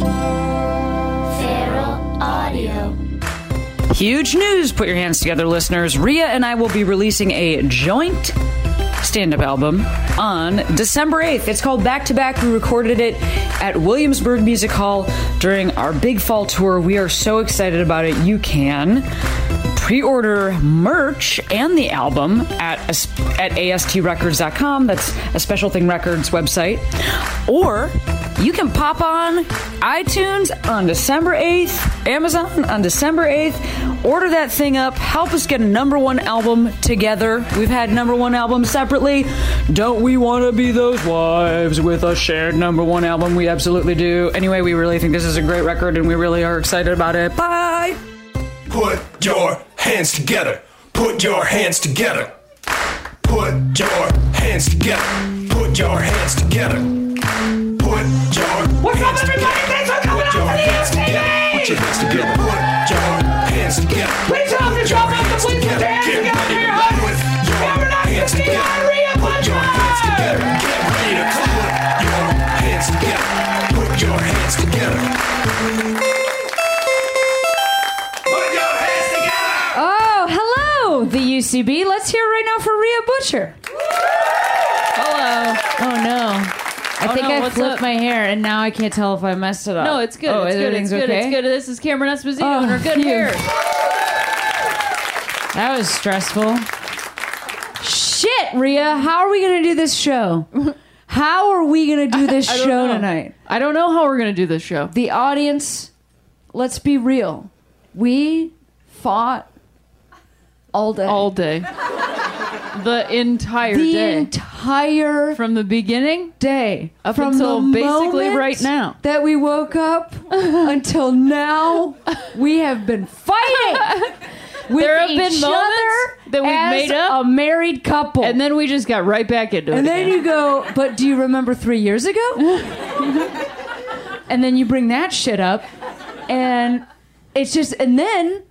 Feral Audio. Huge news. Put your hands together, listeners. Rhea and I will be releasing a joint stand up album on December 8th. It's called Back to Back. We recorded it at Williamsburg Music Hall during our big fall tour. We are so excited about it. You can pre-order merch and the album at at astrecords.com. That's a Special Thing Records website. Or you can pop on iTunes on December 8th, Amazon on December 8th. Order that thing up. Help us get a number one album together. We've had number one albums separately. Don't we want to be those wives with a shared number one album? We absolutely do. Anyway, we really think this is a great record and we really are excited about it. Bye! Put your hands together. Put your hands together. Put your hands together. Put your hands together. Put your What's up, everybody? together. Thanks for coming Put out to the hands ESPN. together. Put your hands together. Put your hands together. Please help Put yourself your up to hands please put your hands together ready for to your put host, your Cameron hands Christina together. Maria Put your hands together. Get ready to put your hands together. Put your hands together. Put your hands together. Oh, hello, the UCB. Let's hear right now for Rhea Butcher. Hello. Oh no. I Oh, think I flipped my hair, and now I can't tell if I messed it up. No, it's good. Oh, it's good. It's everything's good. okay? It's good. This is Cameron Esposito Oh, and her oh, good phew. hair. That was stressful. Shit, Rhea, how are we gonna do this show? How are we gonna do this show know. tonight? I don't know how we're gonna do this show. The audience, let's be real. We fought all day. All day. the entire day. the day. entire From the beginning day Up from until the basically moment right now. that we woke up until now we have been fighting with There have been moments that we've made up, a married couple and then we just got right back into and it. And then again. you go but do you remember three years ago and then you bring that shit up and it's just and then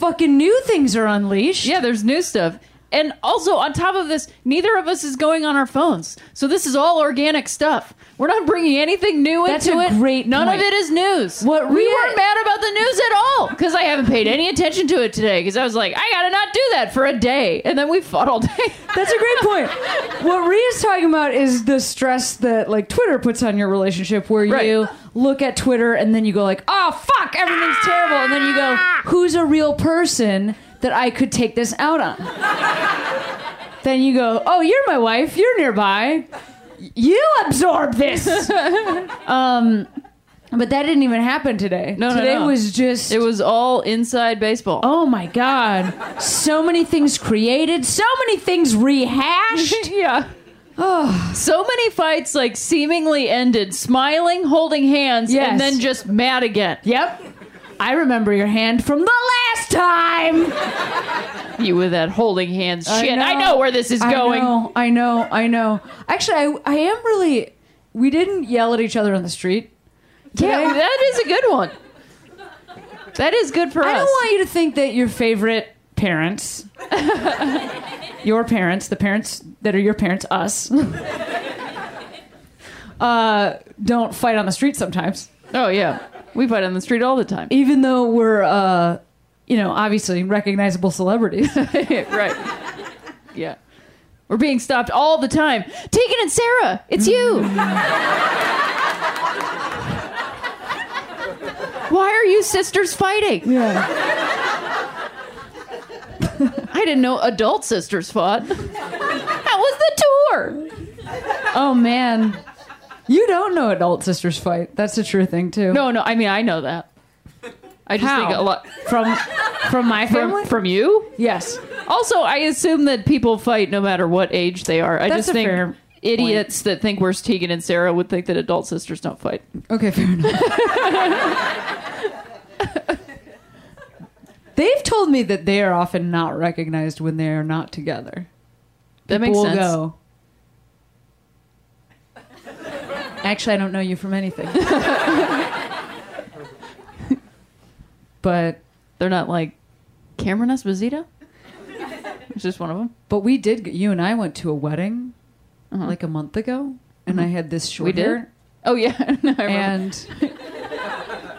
fucking new things are unleashed Yeah, there's new stuff. And also, on top of this, neither of us is going on our phones. So this is all organic stuff. We're not bringing anything new That's into a it. great None point. of it is news. What we weren't mad about the news at all because I haven't paid any attention to it today because I was like, I gotta not do that for a day, and then we fought all day. That's a great point. What Rhea's talking about is the stress that like Twitter puts on your relationship, where Right. you look at Twitter and then you go like, "Oh fuck, everything's terrible," and then you go, "Who's a real person that I could take this out on?" then you go, "Oh, you're my wife. You're nearby. You absorb this." um, but that didn't even happen today. No, no, today no. was just it was all inside baseball. Oh my god. So many things created, so many things rehashed. yeah. Oh. so many fights like seemingly ended smiling, holding hands, Yes. and then just mad again. Yep. I remember your hand from the last time. You with that holding hands shit. I know, where this is I going. know, I know, I know. Actually, I, I am really. We didn't yell at each other on the street. Yeah, today. that is a good one. That is good for I us. I don't want you to think that your favorite parents, your parents, the parents that are your parents, us, uh, don't fight on the street sometimes. oh yeah, we fight on the street all the time. Even though we're, uh, you know, obviously recognizable celebrities. right. Yeah. We're being stopped all the time. Tegan and Sara, it's you. Why are you sisters fighting? yeah. I didn't know adult sisters fought. That was the tour? Oh man, you don't know adult sisters fight. That's a true thing too. No, no, I mean I know that. I just How? think a lot from from my family. from from you. yes, Also, I assume that people fight no matter what age they are. I That's just a think fair idiots that think we're Tegan and Sara would think that adult sisters don't fight. Okay, fair enough. They've told me that they are often not recognized when they are not together. That People makes sense. go. Actually, I don't know you from anything. but They're not like Cameron Esposito. It's just one of them. but we did. You and I went to a wedding like a month ago, and I had this short Uh-huh. Mm-hmm. We did? hair. Oh yeah, No, I and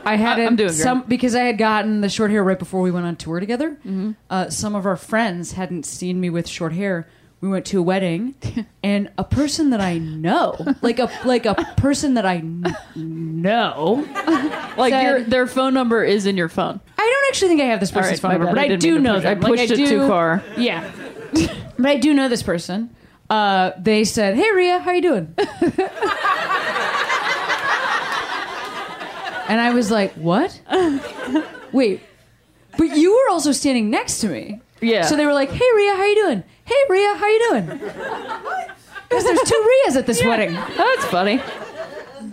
I had I- I'm doing great. some because I had gotten the short hair right before we went on tour together. Mm-hmm. Uh, some of our friends hadn't seen me with short hair. We went to a wedding, and a person that I know, like a like a person that I kn- know. like said- your their phone number is in your phone. I don't actually think I have this person's phone number, but I, didn't do know them. I Like, pushed it do- too far. Yeah, but I do know this person. Uh, they said, "Hey, Rhea, how you doing?" and I was like, "What? Wait, but you were also standing next to me." Yeah. So they were like, "Hey, Rhea, how you doing? Hey, Rhea, how you doing?" Because there's two Rheas at this wedding. Oh, That's funny.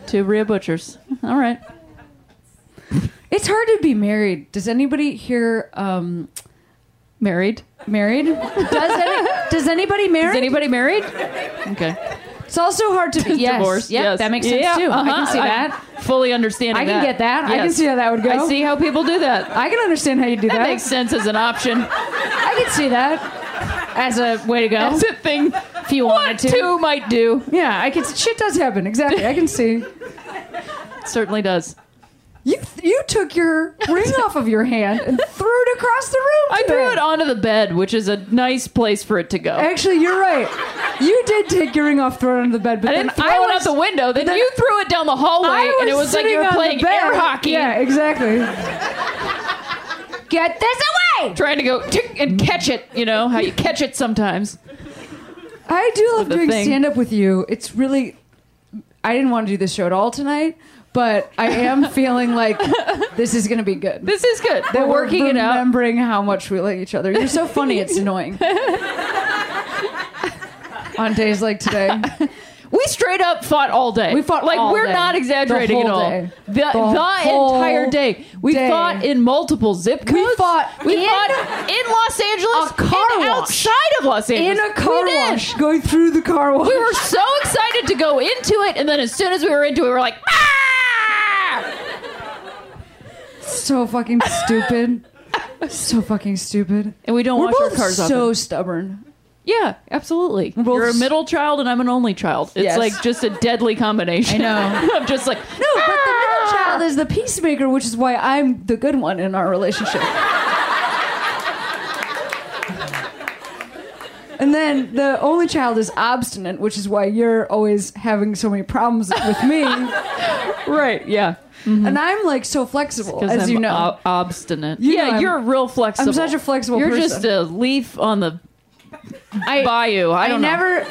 Two Rhea Butchers. All right. It's hard to be married. Does anybody here um, Married? married? Does any, does anybody married? Is anybody married? Okay. It's also hard to be yes, Divorced. Yep, yes. that makes sense Yeah, too. I can uh-huh. see that. fully understanding I can that. get that. I can see how that would go. I see how people do that. I can understand how you do That that. makes sense as an option. I can see that as a way to go. That's a thing if you wanted to. two might do. Yeah, I can. Shit does happen. Exactly. I can see. It certainly does. You you took your ring off of your hand and threw it across the room. I threw it onto the bed, which is a nice place for it to go. Actually, you're right. You did take your ring off, throw it on the bed, but I then throw I it was, out the window. Then, then- you threw it down the hallway, and it was like you were playing air hockey, Yeah, exactly. Get this away! trying to go tick and catch it. You know how you catch it sometimes. I do love doing thing. stand up with you. It's really. I didn't want to do this show at all tonight, but I am feeling like this is going to be good. This is good. That We're working it out. Remembering how much we like each other. You're so funny. It's annoying. On days like today, We straight up fought all day. We fought like all we're day. not exaggerating at all. day. The, The the, entire day. We day. fought in multiple zip codes. We fought We in fought in Los Angeles. a car and wash. outside of Los Angeles. in a car we did. wash, going through the car wash. We were so excited to go into it, and then as soon as we were into it, we were like, ah! so fucking stupid. so fucking stupid. And we don't We're wash our cars so often. stubborn. Yeah, absolutely. both You're a middle child, and I'm an only child. It's Yes. like just a deadly combination. I know. I'm just like, No, but the middle ah! child is the peacemaker, which is why I'm the good one in our relationship. And then the only child is obstinate, which is why you're always having so many problems with me. right, yeah. And mm-hmm. I'm like so flexible, Because as I'm you know. ob- obstinate. You know yeah, I'm- you're real flexible. I'm such a flexible You're person. just a leaf on the I, bayou. I I don't know. never.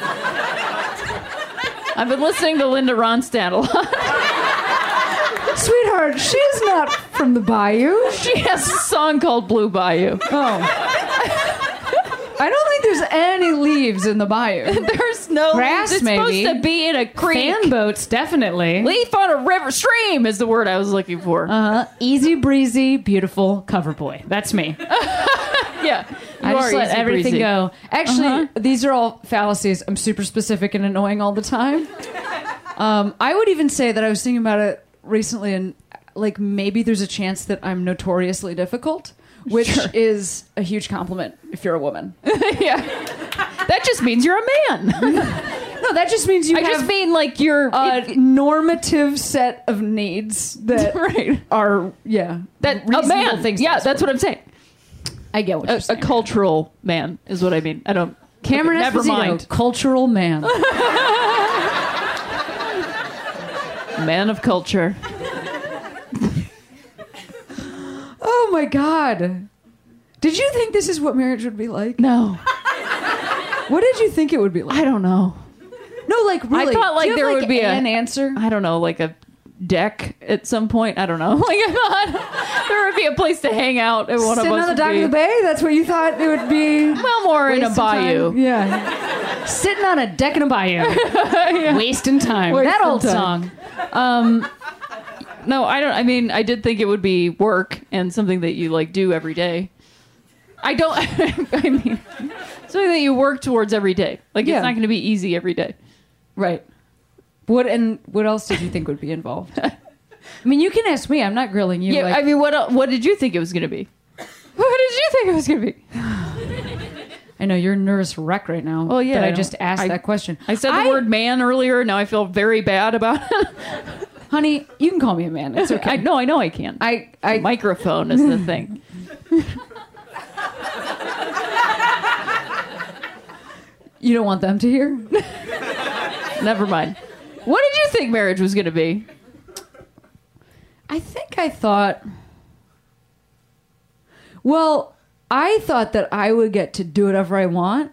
I've been listening to Linda Ronstadt a lot. Sweetheart, she's not from the bayou. She has a song called Blue Bayou. Oh. I don't think there's any leaves in the bayou. There's no Grass, It's maybe. supposed to be in a creek. Fan boats, definitely. Leaf on a river stream is the word I was looking for. Uh, huh. easy breezy, beautiful cover boy. That's me. Yeah, I just let everything breezy. go. Actually, these are all fallacies. I'm super specific and annoying all the time. Um, I would even say that I was thinking about it recently, and like maybe there's a chance that I'm notoriously difficult, which is a huge compliment if you're a woman. yeah, that just means you're a man. No, that just means you I have just mean like you're a normative set of needs that right. are yeah That a man. things. yeah, that's what I'm saying. I get what A, you're saying. a cultural man is what I mean. I don't. Cameron okay, never mind. cultural man. Man of culture. oh my god. Did you think this is what marriage would be like? No, What did you think it would be like? I don't know. No, like really. I thought, like, do you have, there would be a- an answer. I don't know, like a deck at some point. I don't know. Like I thought there would be a place to hang out, and one Sitting of us on the dock of the bay. That's what you thought it would be. well more in a Waste some time. bayou. Yeah. Sitting on a deck in a bayou. Wasting time. Wasting that old time. song. Um, no, I don't. I mean, I did think it would be work and something that you like do every day. I don't. I mean, something that you work towards every day. Like Yeah. it's not going to be easy every day. Right. What and what else did you think would be involved? I mean, you can ask me. I'm not grilling you. Yeah. like, I mean, what el- what did you think it was going to be? What did you think it was going to be? I know you're a nervous wreck right now. Well, yeah, that I, I just asked I- that question. I said the word man earlier. Now I feel very bad about it. honey. You can call me a man. It's okay. I know, I know, I can. I, I, Microphone is the thing. you don't want them to hear. Never mind. What did you think marriage was going to be? I think I thought. Well, I thought that I would get to do whatever I want,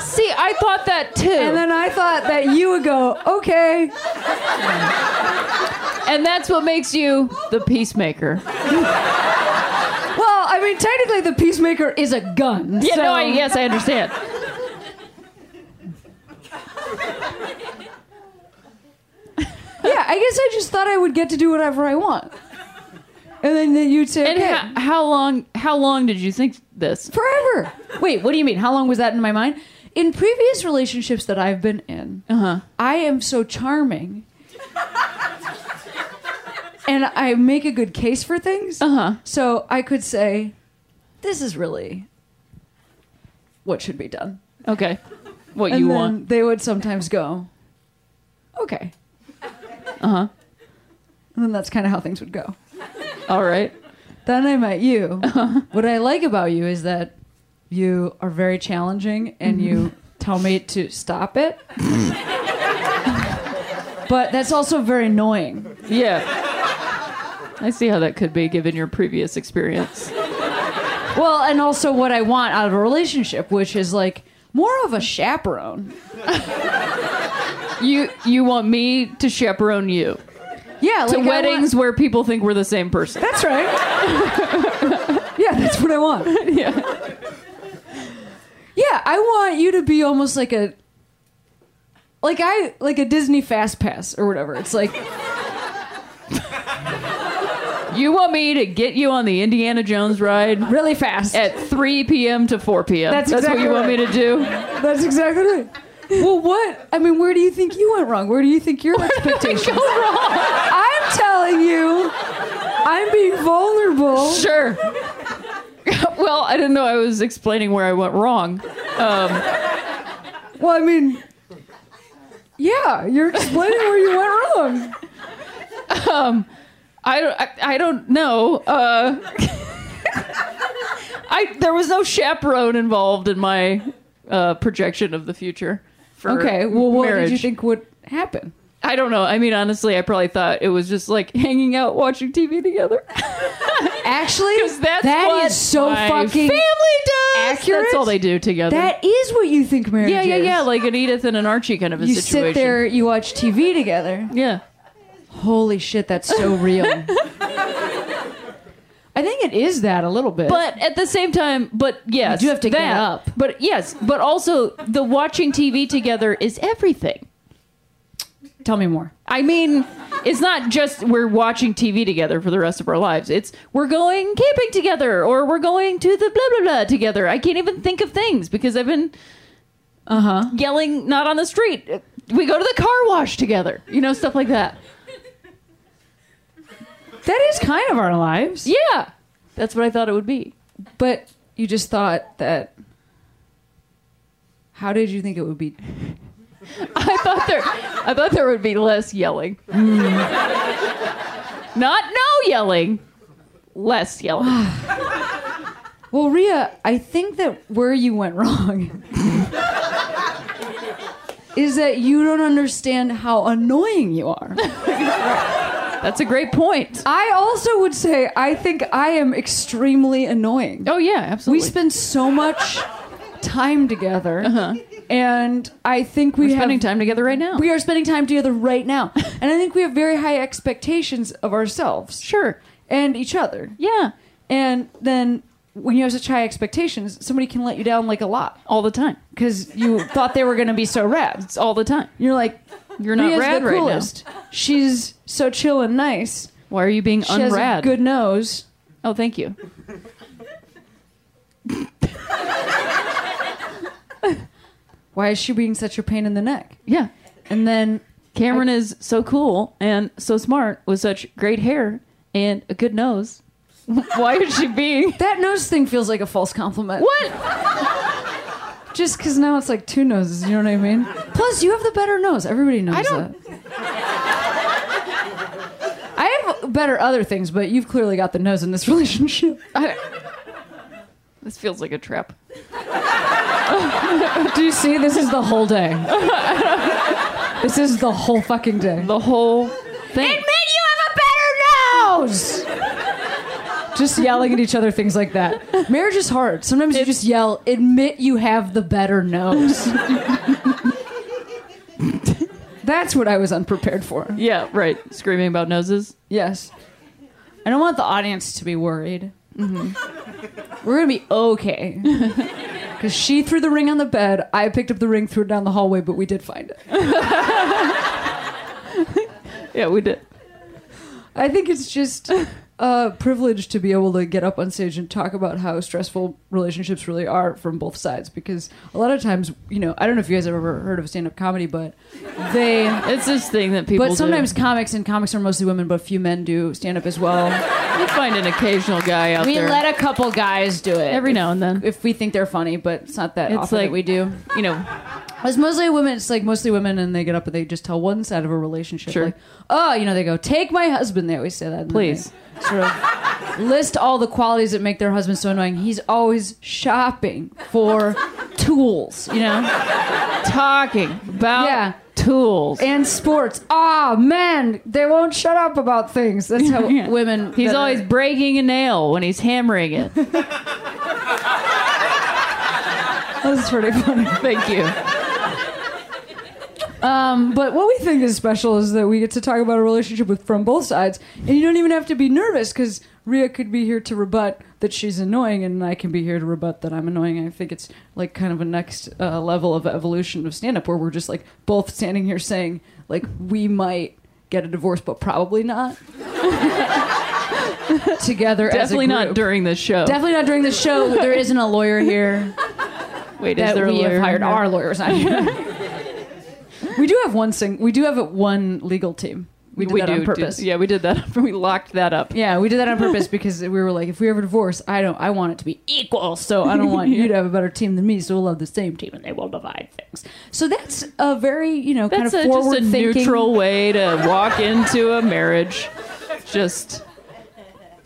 See, I thought that too. and then I thought that you would go, okay. and that's what makes you the peacemaker. Well, I mean, technically, the peacemaker is a gun. Yeah, so- no, I, yes, I understand. Yeah, I guess I just thought I would get to do whatever I want, and then, you'd say, And okay, how, how long? How long did you think this? forever. Wait, what do you mean? How long was that in my mind? In previous relationships that I've been in, Uh-huh. I am so charming. and I make a good case for things. Uh-huh. So I could say, this is really what should be done. Okay, what And you then want? they would sometimes go, okay. Uh huh. And then that's kind of how things would go. All right. Then I met you. What I like about you is that you are very challenging and you tell me to stop it. but that's also very annoying. Yeah. I see how that could be given your previous experience. Well, and also what I want out of a relationship, which is like more of a chaperone. You you want me to chaperone you Yeah, to like weddings want- where people think we're the same person. That's right. yeah, that's what I want. Yeah. Yeah, I want you to be almost like a like I like a Disney fast pass or whatever. It's like You want me to get you on the Indiana Jones ride really fast. at 3 p.m. to 4 p.m. That's what exactly you want me to do. That's exactly right. Well, what? I mean, where do you think you went wrong? Where do you think your expectations? Go wrong. I'm telling you, I'm being vulnerable. Sure. well, I didn't know I was explaining where I went wrong. Um, well, I mean, yeah, you're explaining where you went wrong. Um, I don't. I, I don't know. Uh, I there was no chaperone involved in my uh, projection of the future. Okay, well, what marriage. did you think would happen? I don't know. I mean, honestly, I probably thought it was just like hanging out, watching TV together. Actually, that's that what is so fucking family does. accurate. That's all they do together. That is what you think marriage yeah, yeah, is. yeah. Like an Edith and an Archie kind of a you situation. sit there, you watch TV together. Yeah. Holy shit, that's so real. I think it is that a little bit. But at the same time, but yes, You do have to get up. But yes, but also the watching TV together is everything. tell me more. I mean, it's not just we're watching TV together for the rest of our lives. It's we're going camping together or we're going to the blah blah blah together. I can't even think of things because I've been Uh huh. yelling not on the street. We go to the car wash together. You know, stuff like that. That is kind of our lives. Yeah. That's what I thought it would be. But you just thought that. How did you think it would be? I thought there I thought there would be less yelling. Hmm. Not no yelling. Less yelling. Well, Rhea, I think that where you went wrong is that you don't understand how annoying you are. That's a great point. I also would say I think I am extremely annoying. Oh yeah, absolutely. We spend so much time together, uh-huh. and I think we We're have spending time together right now. we are spending time together right now, and I think we have very high expectations of ourselves sure. and each other. Yeah. And then when you have such high expectations, somebody can let you down like a lot All the time. because you thought they were going to be so rad. It's all the time. You're like, You're not Rhea's rad the right now. coolest. She's so chill and nice. Why are you being She has a unrad? good nose. Oh, thank you. Why is she being such a pain in the neck? Yeah. And then Cameron is so cool and so smart with such great hair and a good nose. Why is she being? That nose thing feels like a false compliment. What? Just because now it's like two noses, you know what I mean? Plus, you have the better nose. Everybody knows I don't- that. I have better other things, but you've clearly got the nose in this relationship. I, this feels like a trap. Do you see? This is the whole day. this is the whole fucking day. The whole thing. Admit you have a better nose! Just yelling at each other, things like that. Marriage is hard. Sometimes you just yell, admit you have the better nose. That's what I was unprepared for. Yeah, right. Screaming about noses. Yes. I don't want the audience to be worried. Mm-hmm. We're gonna be okay. Because she threw the ring on the bed, I picked up the ring, threw it down the hallway, but we did find it. Yeah, we did. I think it's just Uh, a privilege to be able to get up on stage and talk about how stressful relationships really are from both sides. Because a lot of times, you know, I don't know if you guys have ever heard of stand up comedy, but they. It's this thing that people. But sometimes do. comics and comics are mostly women, but a few men do stand up as well. you find an occasional guy out We there We let a couple guys do it every now and then. if we think they're funny, but it's not that It's often like- that we do. You know, It's mostly women. It's like mostly women, and they get up and they just tell one side of a relationship. Sure. Like, oh, you know, they go, "Take my husband." They always say that. Please. they Sort of list all the qualities that make their husband so annoying. He's always shopping for tools, you know, talking about Yeah. tools. and sports. Ah, men, they won't shut up about things. That's how Yeah. women. He's always breaking a nail when he's hammering it. That's pretty funny. Thank you. But what we think is special is that we get to talk about a relationship with from both sides, and you don't even have to be nervous because Rhea could be here to rebut that she's annoying, and I can be here to rebut that I'm annoying. I think it's like kind of a next uh, level of evolution of stand up where we're just like both standing here saying like we might get a divorce, but probably not. Together, as a Definitely not during this show. Definitely not during the show. There isn't a lawyer here Wait, is there a we lawyer have hired. Our lawyers not here. we do have one sing. We do have a, one legal team. We did we that do on do- purpose. yeah, we did that. we locked that up. Yeah, we did that on purpose because we were like, if we ever divorce, I don't, I want it to be equal. So I don't want you to have a better team than me. So we'll have the same team, and they will divide things. So that's a very, you know, kind of a, just forward a thinking. neutral way to walk into a marriage. Just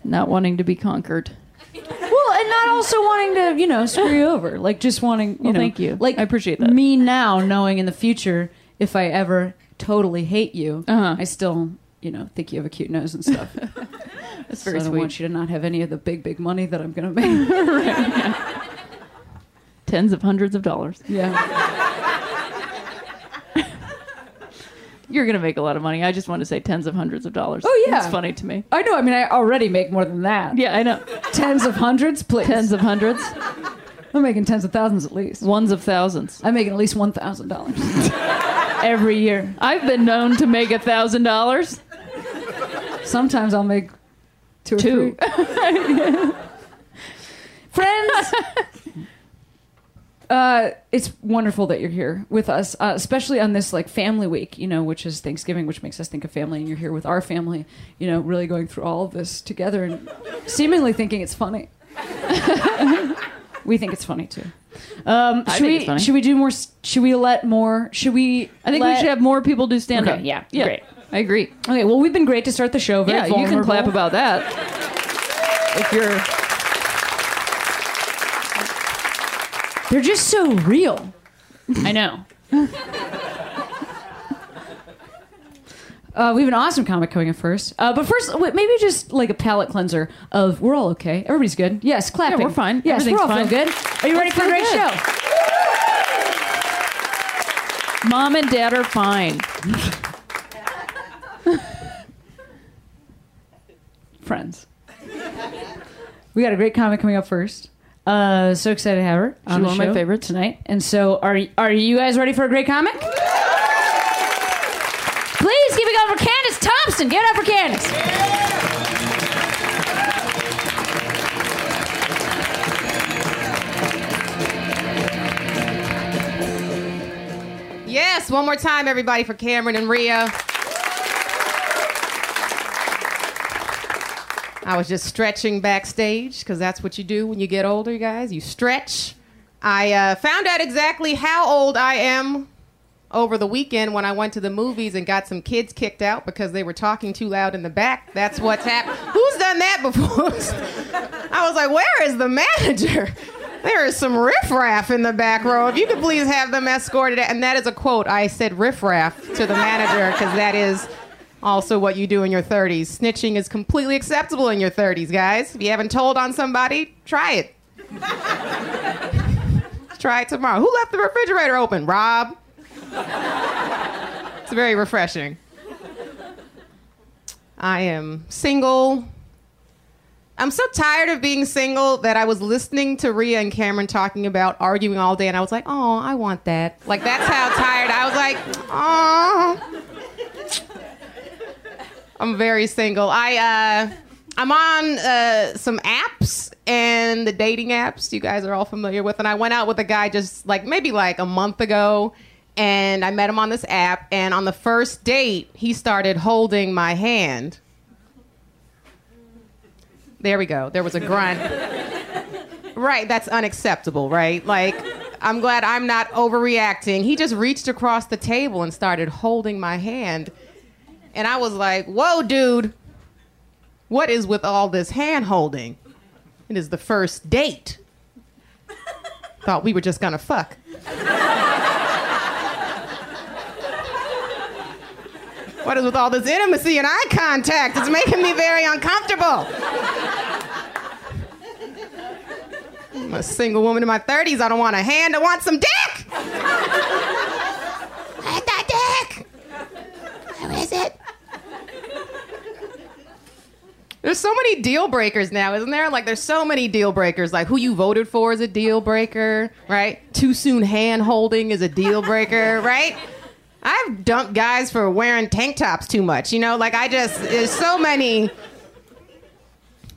not wanting to be conquered. Well, and not also wanting to, you know, screw you over. Like just wanting, you Well, know, thank you. Like I appreciate that. Me now knowing in the future if I ever totally hate you, Uh-huh. I still, you know, think you have a cute nose and stuff. That's so very I don't want you to not have any of the big, big money that I'm going to make. Tens of hundreds of dollars. yeah. You're gonna make a lot of money. I just want to say tens of hundreds of dollars. Oh, yeah. it's funny to me. I know. I mean, I already make more than that. Yeah, I know. Tens of hundreds, please. Tens of hundreds, I'm making tens of thousands at least. ones of thousands. I'm making at least one thousand dollars every year. I've been known to make a thousand dollars. Sometimes I'll make two or Two. three. Friends, uh, it's wonderful that you're here with us, uh, especially on this like family week, you know, which is Thanksgiving, which makes us think of family, and you're here with our family, you know, really going through all of this together and seemingly thinking it's funny. we think it's funny too. Um, I should think we it's funny. should we do more? s- Should we let more? Should we? I think we should have more people do stand up. Okay, yeah, great. I agree. Okay, well, we've been great to start the show. Very Yeah, you can vulnerable. clap about that. If you're They're just so real. I know. Uh, we have an awesome comic coming up first. Uh, but first, wait, maybe just like a palate cleanser of we're all okay. Everybody's good. Yes, clapping. Yeah, we're fine. Yes, Everything's we're all fine. good. Are you ready for a great feel show? Mom and dad are fine. Friends. We got a great comic coming up first. Uh, so excited to have her. She's on one of my favorites. tonight. And so, are are you guys ready for a great comic? Please give it up for Thompson. Give it up for Candace. Yes, one more time, everybody, for Cameron and Rhea. I was just stretching backstage because that's what you do when you get older, you guys. You stretch. I uh, found out exactly how old I am over the weekend when I went to the movies and got some kids kicked out because they were talking too loud in the back. That's what's happened. Who's done that before? I was like, where is the manager? There is some riffraff in the back row. If you could please have them escorted. And that is a quote. I said riffraff to the manager because that is also what you do in your 30s. Snitching is completely acceptable in your 30s, guys. If you haven't told on somebody, try it. try it tomorrow. Who left the refrigerator open? Rob? it's very refreshing. I am single. I'm so tired of being single that I was listening to Rhea and Cameron talking about arguing all day, and I was like, oh, I want that. Like, that's how tired I was like, oh. I'm very single. I, uh, I'm on uh, some apps and the dating apps you guys are all familiar with. And I went out with a guy just like maybe like a month ago. And I met him on this app. And on the first date, he started holding my hand. There we go. There was a grunt. right, that's unacceptable, right? Like, I'm glad I'm not overreacting. He just reached across the table and started holding my hand. And I was like, whoa, dude, what is with all this hand holding? It is the first date. Thought we were just gonna fuck. What is with all this intimacy and eye contact? It's making me very uncomfortable. I'm a single woman in my 30s. I don't want a hand. I want some dick. I that dick. Where is it? There's so many deal breakers now, isn't there? Like, there's so many deal breakers. Like, who you voted for is a deal breaker, right? Too soon hand holding is a deal breaker, right? I've dumped guys for wearing tank tops too much, you know? Like, I just, there's so many.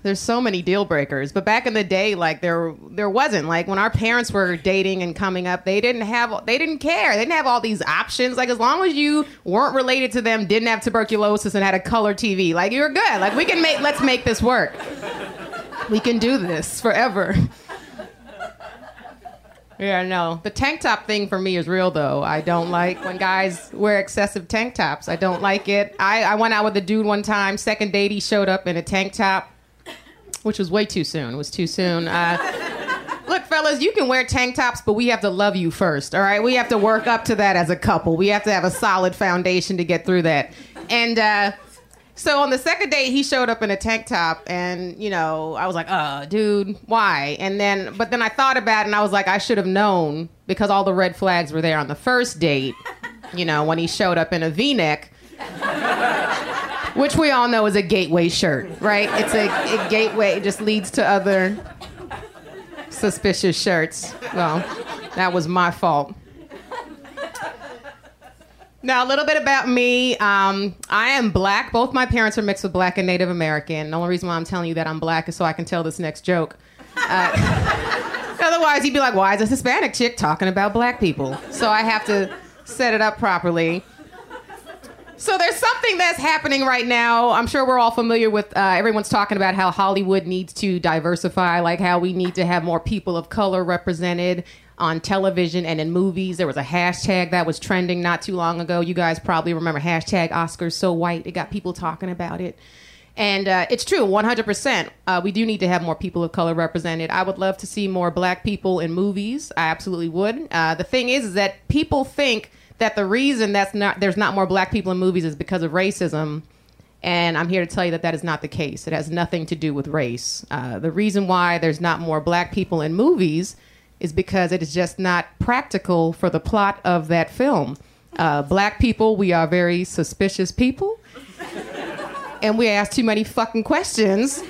There's so many deal breakers, but back in the day, like there, there wasn't. Like when our parents were dating and coming up, they didn't have, they didn't care. They didn't have all these options. Like as long as you weren't related to them, didn't have tuberculosis, and had a color TV, like you're good. Like we can make, let's make this work. We can do this forever. Yeah, no. The tank top thing for me is real though. I don't like when guys wear excessive tank tops. I don't like it. I, I went out with a dude one time. Second date, he showed up in a tank top, which was way too soon. It was too soon. Uh, look, fellas, you can wear tank tops, but we have to love you first. All right, we have to work up to that as a couple. We have to have a solid foundation to get through that. And uh, so on the second date, he showed up in a tank top, and you know, I was like, "Uh, dude, why?" And then, but then I thought about it, and I was like, I should have known because all the red flags were there on the first date. You know, when he showed up in a V-neck, which we all know is a gateway shirt, right? It's a, a gateway. It just leads to other suspicious shirts. Well, that was my fault. Now, a little bit about me. Um, I am black. Both my parents are mixed with black and Native American. The only reason why I'm telling you that I'm black is so I can tell this next joke. Uh, otherwise, you'd be like, why is a Hispanic chick talking about black people? So I have to set it up properly. So there's something that's happening right now. I'm sure we're all familiar with. Uh, everyone's talking about how Hollywood needs to diversify, like how we need to have more people of color represented on television and in movies. There was a hashtag that was trending not too long ago. You guys probably remember hashtag Oscars so white. It got people talking about it. And uh, it's true, 100%. Uh, we do need to have more people of color represented. I would love to see more black people in movies. I absolutely would. Uh, the thing is, is that people think that the reason that's not there's not more black people in movies is because of racism. And I'm here to tell you that that is not the case. It has nothing to do with race. Uh, the reason why there's not more black people in movies is because it is just not practical for the plot of that film. Uh, black people, we are very suspicious people, and we ask too many fucking questions.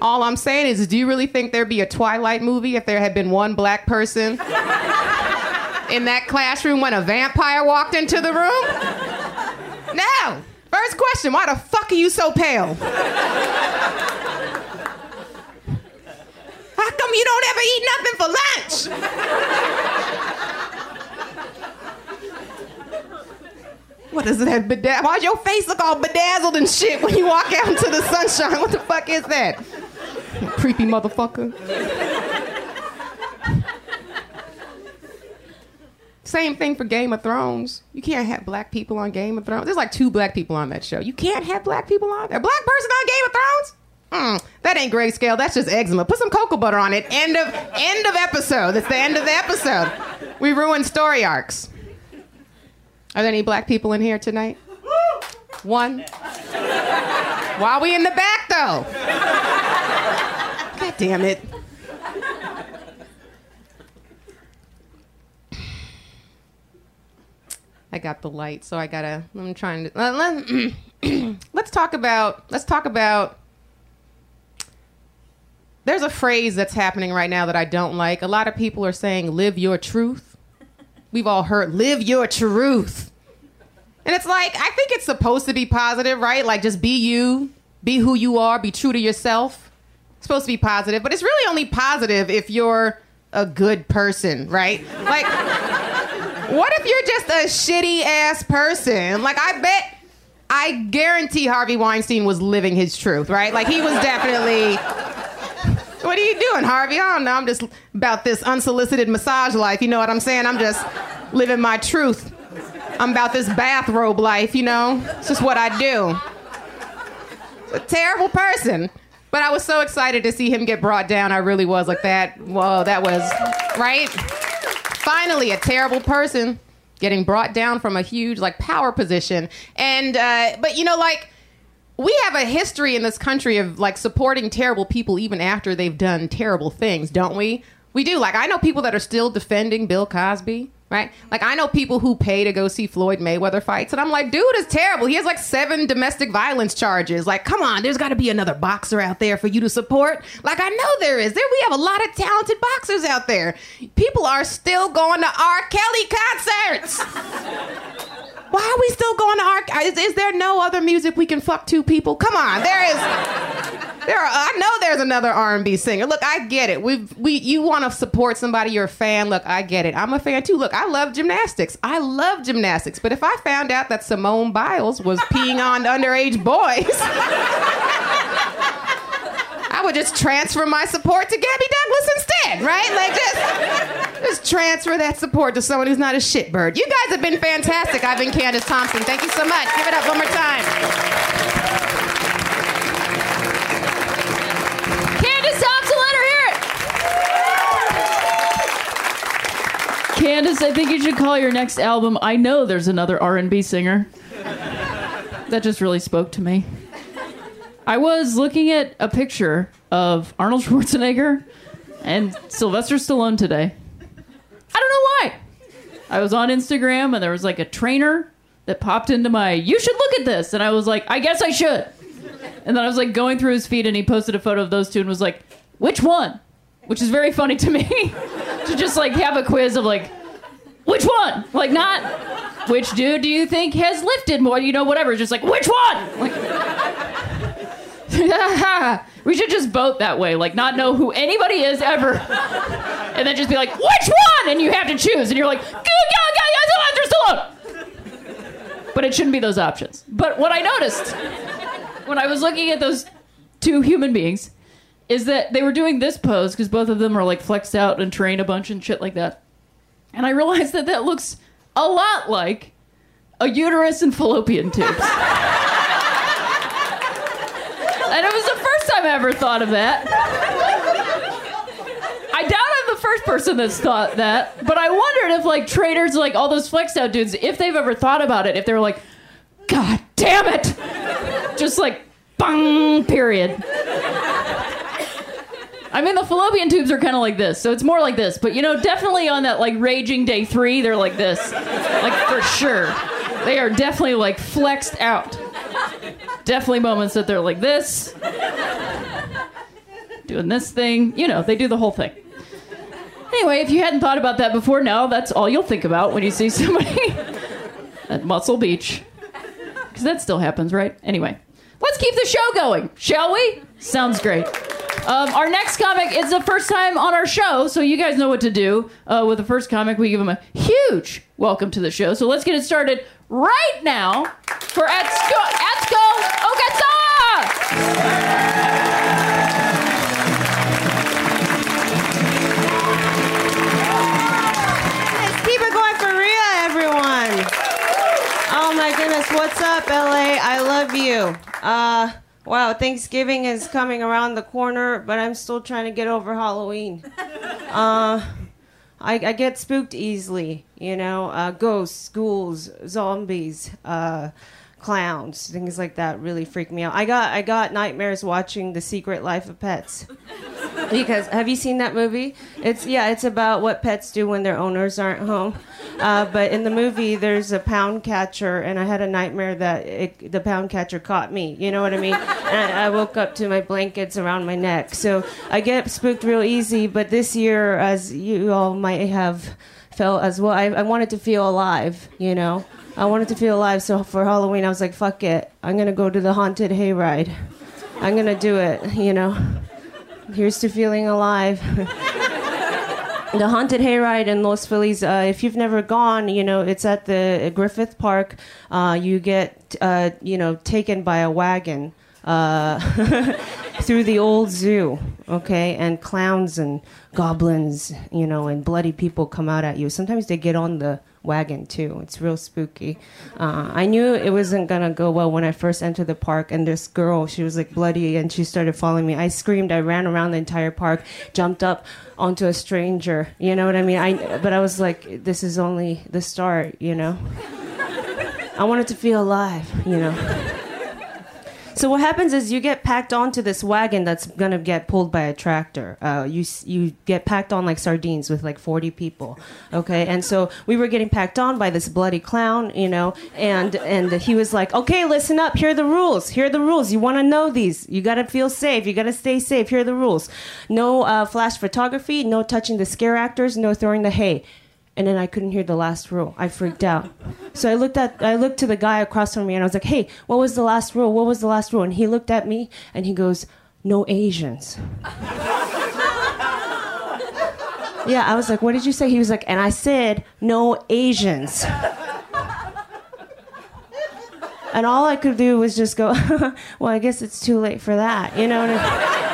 All I'm saying is, do you really think there'd be a Twilight movie if there had been one black person in that classroom when a vampire walked into the room? No. First question, why the fuck are you so pale? How come you don't ever eat nothing for lunch? What is it that bedazzled? Why's your face look all bedazzled and shit when you walk out into the sunshine? What the fuck is that? Creepy motherfucker. Same thing for Game of Thrones. You can't have black people on Game of Thrones. There's like two black people on that show. You can't have black people on there. A black person on Game of Thrones? Mm, that ain't grayscale. That's just eczema. Put some cocoa butter on it. End of end of episode. That's the end of the episode. We ruined story arcs. Are there any black people in here tonight? One. Why are we in the back though? God damn it. I got the light, so I gotta. I'm trying to. Let, let, let's talk about. Let's talk about. There's a phrase that's happening right now that I don't like. A lot of people are saying, "Live your truth." We've all heard, "Live your truth," and it's like I think it's supposed to be positive, right? Like just be you, be who you are, be true to yourself. It's supposed to be positive, but it's really only positive if you're a good person, right? Like. What if you're just a shitty ass person? Like, I bet, I guarantee Harvey Weinstein was living his truth, right? Like, he was definitely. What are you doing, Harvey? I don't know. I'm just about this unsolicited massage life. You know what I'm saying? I'm just living my truth. I'm about this bathrobe life, you know? It's just what I do. A terrible person. But I was so excited to see him get brought down. I really was like that. Whoa, that was right. Finally, a terrible person getting brought down from a huge like power position. And uh, but you know, like we have a history in this country of like supporting terrible people even after they've done terrible things, don't we? We do. Like I know people that are still defending Bill Cosby, right? Like I know people who pay to go see Floyd Mayweather fights, and I'm like, dude is terrible. He has like seven domestic violence charges. Like, come on, there's got to be another boxer out there for you to support. Like I know there is. There we have a lot of talented boxers out there. People are still going to R. Kelly concerts. Why are we still going to R? Is, is there no other music we can fuck two people? Come on, there is. There are. I know there's another R&B singer. Look, I get it. We we you want to support somebody. You're a fan. Look, I get it. I'm a fan too. Look, I love gymnastics. I love gymnastics. But if I found out that Simone Biles was peeing on underage boys. I would just transfer my support to Gabby Douglas instead, right? Like just, just transfer that support to someone who's not a shitbird. You guys have been fantastic. I've been Candace Thompson. Thank you so much. Give it up one more time. Candace Thompson, let her hear it. Candace, I think you should call your next album I Know There's Another R&B Singer. That just really spoke to me. I was looking at a picture of Arnold Schwarzenegger and Sylvester Stallone today. I don't know why. I was on Instagram and there was like a trainer that popped into my, you should look at this. And I was like, I guess I should. And then I was like going through his feed and he posted a photo of those two and was like, which one? Which is very funny to me to just like have a quiz of like, which one? Like, not which dude do you think has lifted more? You know, whatever. It's just like, which one? Like, we should just vote that way, like not know who anybody is ever, and then just be like, which one? And you have to choose, and you're like. But it shouldn't be those options. But what I noticed when I was looking at those two human beings is that they were doing this pose because both of them are like flexed out and train a bunch and shit like that. And I realized that that looks a lot like a uterus and fallopian tubes. And it was the first time I ever thought of that. I doubt I'm the first person that's thought that, but I wondered if like traders, like all those flexed out dudes, if they've ever thought about it, if they were like, God damn it! Just like, bang, period. I mean, the fallopian tubes are kind of like this, so it's more like this. But you know, definitely on that like raging day three, they're like this, like for sure. They are definitely like flexed out. Definitely moments that they're like this, doing this thing. You know, they do the whole thing. Anyway, if you hadn't thought about that before, now that's all you'll think about when you see somebody at Muscle Beach. Because that still happens, right? Anyway, let's keep the show going, shall we? Sounds great. Um, our next comic is the first time on our show, so you guys know what to do. Uh, with the first comic, we give him a huge welcome to the show. So let's get it started right now for Atsuko, Atsuko Uh, wow, Thanksgiving is coming around the corner, but I'm still trying to get over Halloween. Uh, I, I get spooked easily, you know, uh, ghosts, ghouls, zombies, uh, clowns, things like that really freak me out. I got I got nightmares watching The Secret Life of Pets. because have you seen that movie? It's yeah, it's about what pets do when their owners aren't home. Uh, but in the movie, there's a pound catcher, and I had a nightmare that it, the pound catcher caught me. You know what I mean? And I, I woke up to my blankets around my neck. So I get spooked real easy. But this year, as you all might have felt as well, I, I wanted to feel alive. You know. I wanted to feel alive, so for Halloween, I was like, fuck it. I'm gonna go to the haunted hayride. I'm gonna do it, you know. Here's to feeling alive. the haunted hayride in Los Feliz. Uh, if you've never gone, you know it's at the Griffith Park. Uh, you get, uh, you know, taken by a wagon uh, through the old zoo. Okay, and clowns and goblins, you know, and bloody people come out at you. Sometimes they get on the wagon too. It's real spooky. Uh, I knew it wasn't gonna go well when I first entered the park, and this girl, she was like bloody, and she started following me. I screamed. I ran around the entire park, jumped up onto a stranger. You know what I mean? I but I was like, this is only the start. You know. I wanted to feel alive. You know. So what happens is you get packed onto this wagon that's gonna get pulled by a tractor. Uh, you you get packed on like sardines with like forty people, okay? And so we were getting packed on by this bloody clown, you know, and and he was like, okay, listen up. Here are the rules. Here are the rules. You want to know these. You gotta feel safe. You gotta stay safe. Here are the rules. No uh, flash photography. No touching the scare actors. No throwing the hay. And then I couldn't hear the last rule. I freaked out. So I looked at I looked to the guy across from me and I was like, "Hey, what was the last rule? What was the last rule?" And he looked at me and he goes, "No Asians." yeah, I was like, "What did you say?" He was like, "And I said, no Asians." And all I could do was just go, "Well, I guess it's too late for that." You know what I mean?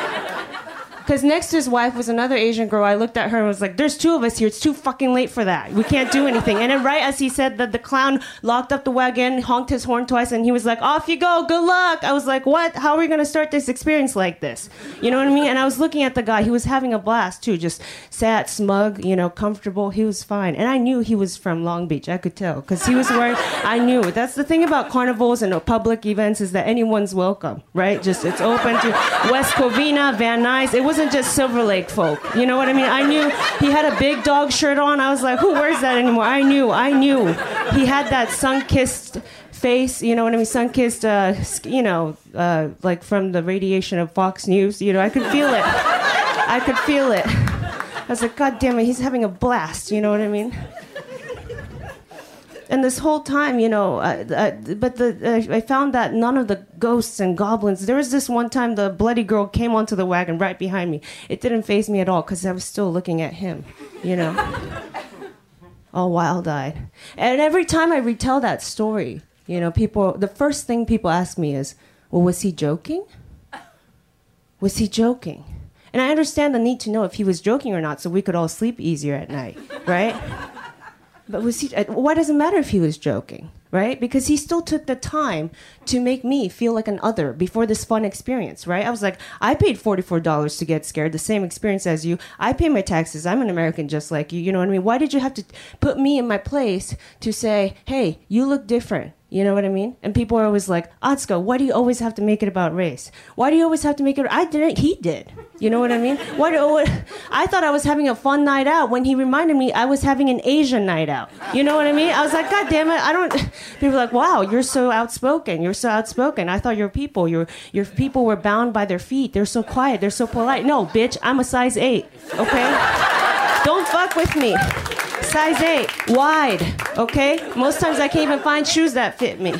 Because next to his wife was another Asian girl. I looked at her and was like, "There's two of us here. It's too fucking late for that. We can't do anything." And then right as he said that, the clown locked up the wagon, honked his horn twice, and he was like, "Off you go. Good luck." I was like, "What? How are we gonna start this experience like this?" You know what I mean? And I was looking at the guy. He was having a blast too. Just sat, smug, you know, comfortable. He was fine, and I knew he was from Long Beach. I could tell because he was wearing. I knew. That's the thing about carnivals and public events is that anyone's welcome, right? Just it's open to West Covina, Van Nuys. It wasn't just Silver Lake folk. You know what I mean? I knew he had a big dog shirt on. I was like, who wears that anymore? I knew. I knew. He had that sun-kissed face. You know what I mean? Sun-kissed. Uh, you know, uh, like from the radiation of Fox News. You know, I could feel it. I could feel it. I was like, God damn it, he's having a blast. You know what I mean? And this whole time, you know, uh, uh, but the I found that none of the ghosts and goblins. There was this one time the bloody girl came onto the wagon right behind me. It didn't phase me at all because I was still looking at him, you know, all wild-eyed. And every time I retell that story, you know, people. The first thing people ask me is, "Well, was he joking? Was he joking?" And I understand the need to know if he was joking or not, so we could all sleep easier at night, right? But was he? uh, Why does it matter if he was joking, right? Because he still took the time to make me feel like an other before this fun experience, right? I was like, I paid forty four dollars to get scared, the same experience as you. I pay my taxes. I'm an American just like you. You know what I mean? Why did you have to put me in my place to say, hey, you look different? You know what I mean? And people are always like, Atsuko, why do you always have to make it about race? Why do you always have to make it? I didn't. He did. You know what I mean? Why do, what, I thought I was having a fun night out when he reminded me I was having an Asian night out. You know what I mean? I was like, God damn it! I don't. People were like, Wow, you're so outspoken. You're so outspoken. I thought your people, your your people were bound by their feet. They're so quiet. They're so polite. No, bitch, I'm a size eight. Okay. Don't fuck with me. Size 8, wide, okay? Most times I can't even find shoes that fit me.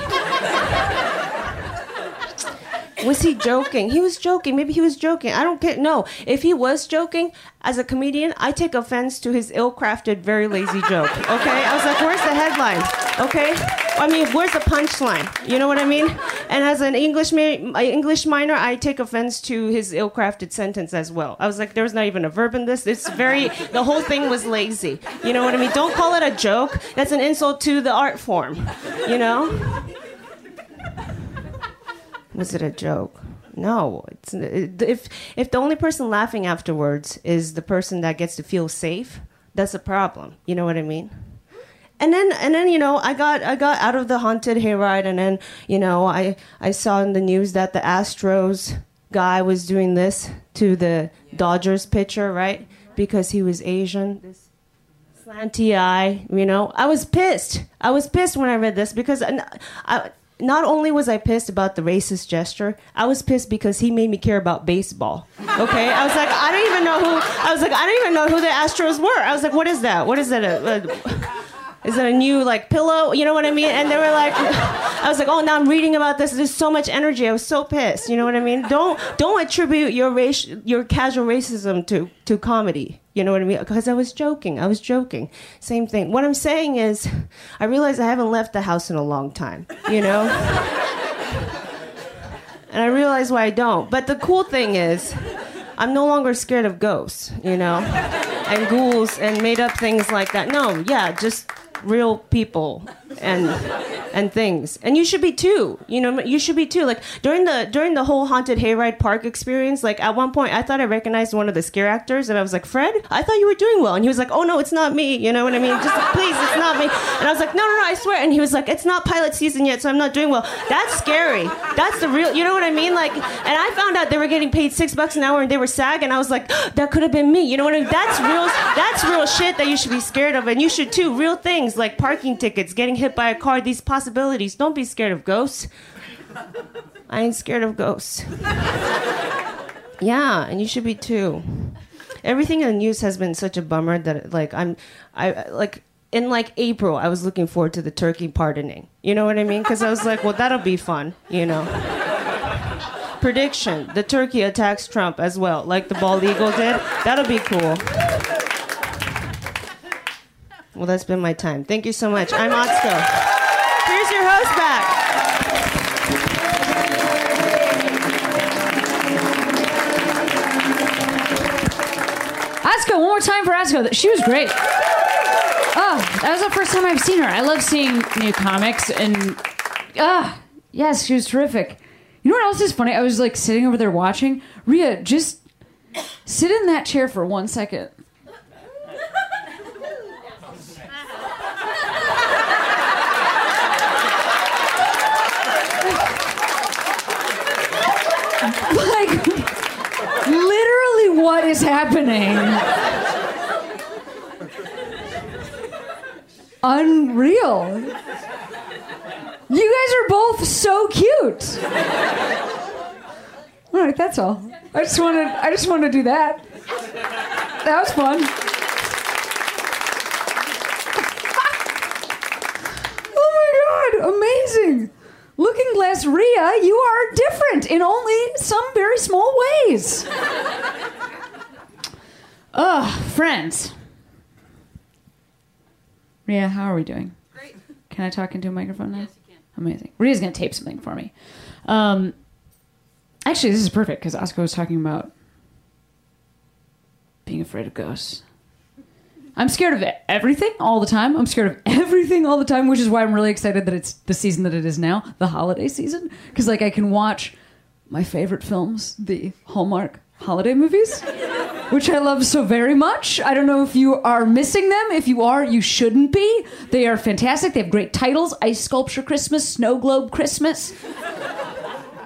Was he joking? He was joking. Maybe he was joking. I don't get. No, if he was joking, as a comedian, I take offense to his ill-crafted, very lazy joke. Okay, I was like, where's the headline? Okay, I mean, where's the punchline? You know what I mean? And as an English ma- English minor, I take offense to his ill-crafted sentence as well. I was like, there's not even a verb in this. It's very. The whole thing was lazy. You know what I mean? Don't call it a joke. That's an insult to the art form. You know? Was it a joke? No. It's, if if the only person laughing afterwards is the person that gets to feel safe, that's a problem. You know what I mean? And then and then you know I got I got out of the haunted hayride and then you know I I saw in the news that the Astros guy was doing this to the Dodgers pitcher right because he was Asian. This slanty eye, you know. I was pissed. I was pissed when I read this because I, I, not only was I pissed about the racist gesture, I was pissed because he made me care about baseball. Okay, I was like, I don't even know who. I was like, I don't even know who the Astros were. I was like, what is that? What is that? Uh, Is it a new like pillow? You know what I mean? And they were like, I was like, oh, now I'm reading about this. There's so much energy. I was so pissed. You know what I mean? Don't don't attribute your race, your casual racism to to comedy. You know what I mean? Because I was joking. I was joking. Same thing. What I'm saying is, I realize I haven't left the house in a long time. You know. and I realize why I don't. But the cool thing is, I'm no longer scared of ghosts, you know, and ghouls and made up things like that. No, yeah, just real people and and things. And you should be too. You know you should be too. Like during the during the whole haunted hayride park experience like at one point i thought i recognized one of the scare actors and i was like fred? I thought you were doing well. And he was like oh no it's not me. You know what i mean? Just please it's not me. And i was like no no no i swear. And he was like it's not pilot season yet so i'm not doing well. That's scary. That's the real you know what i mean? Like and i found out they were getting paid six bucks an hour and they were sag and i was like that could have been me. You know what i mean? That's real that's real shit that you should be scared of and you should too. Real things like parking tickets getting hit by a car these possibilities. Don't be scared of ghosts. I ain't scared of ghosts. Yeah and you should be too. Everything in the news has been such a bummer that like i'm i like in like april i was looking forward to the turkey pardoning. You know what i mean? Because i was like well that'll be fun you know? Prediction the turkey attacks trump as well like the bald eagle did. That'll be cool well that's been my time thank you so much i'm Atsuko. here's your host back Atsuko, one more time for Atsuko. She was great. Oh, that was the first time I've seen her. I love seeing new comics and ah, yes, she was terrific. You know what else is funny? I was like sitting over there watching. Rhea, just sit in that chair for one second. like literally what is happening? Unreal. You guys are both so cute. All right, that's all. I just wanted I just wanted to do that. That was fun. oh my god, amazing. Looking Glass Rhea, you are different in only some very small ways. Ugh, friends. Rhea, how are we doing? Great. Can I talk into a microphone now? Yes, you can. Amazing. Rhea's gonna tape something for me. Um, actually, this is perfect because Atsuko was talking about being afraid of ghosts. I'm scared of everything all the time. I'm scared of everything all the time, which is why I'm really excited that it's the season that it is now, the holiday season, because like I can watch my favorite films, the Hallmark holiday movies, which I love so very much. I don't know if you are missing them. If you are, you shouldn't be. They are fantastic. They have great titles: Ice Sculpture Christmas, Snow Globe Christmas.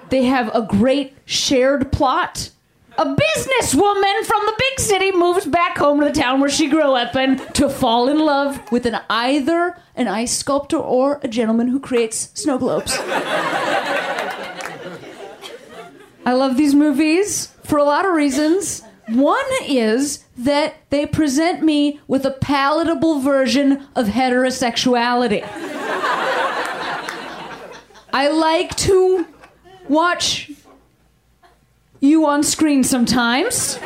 They have a great shared plot. A businesswoman from the big city moves back home to the town where she grew up in to fall in love with an either an ice sculptor or a gentleman who creates snow globes. I love these movies for a lot of reasons. One is that they present me with a palatable version of heterosexuality. I like to watch you on screen sometimes.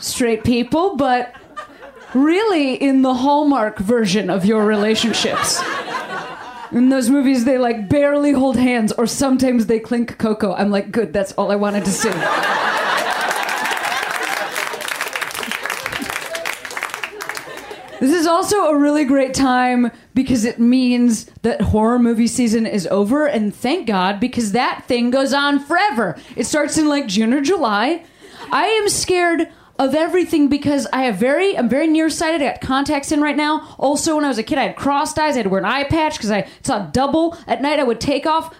Straight people, but really in the Hallmark version of your relationships. In those movies, they like barely hold hands, or sometimes they clink cocoa. I'm like, good, that's all I wanted to see. This is also a really great time because it means that horror movie season is over, and thank God because that thing goes on forever. It starts in like June or July. I am scared of everything because I have very, I'm very nearsighted. I got contacts in right now. Also, when I was a kid, I had crossed eyes. I had to wear an eye patch because I saw double at night. I would take off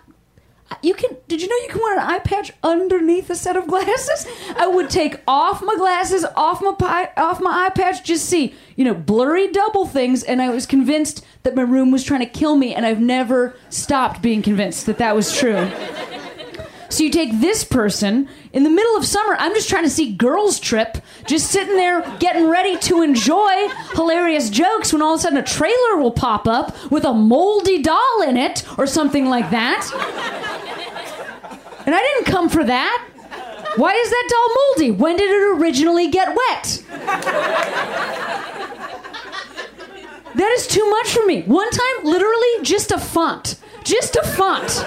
you can did you know you can wear an eye patch underneath a set of glasses i would take off my glasses off my pi- off my eye patch just see you know blurry double things and i was convinced that my room was trying to kill me and i've never stopped being convinced that that was true so you take this person in the middle of summer. I'm just trying to see Girls Trip, just sitting there getting ready to enjoy hilarious jokes when all of a sudden a trailer will pop up with a moldy doll in it or something like that. And I didn't come for that. Why is that doll moldy? When did it originally get wet? That is too much for me. One time, literally, just a font just a font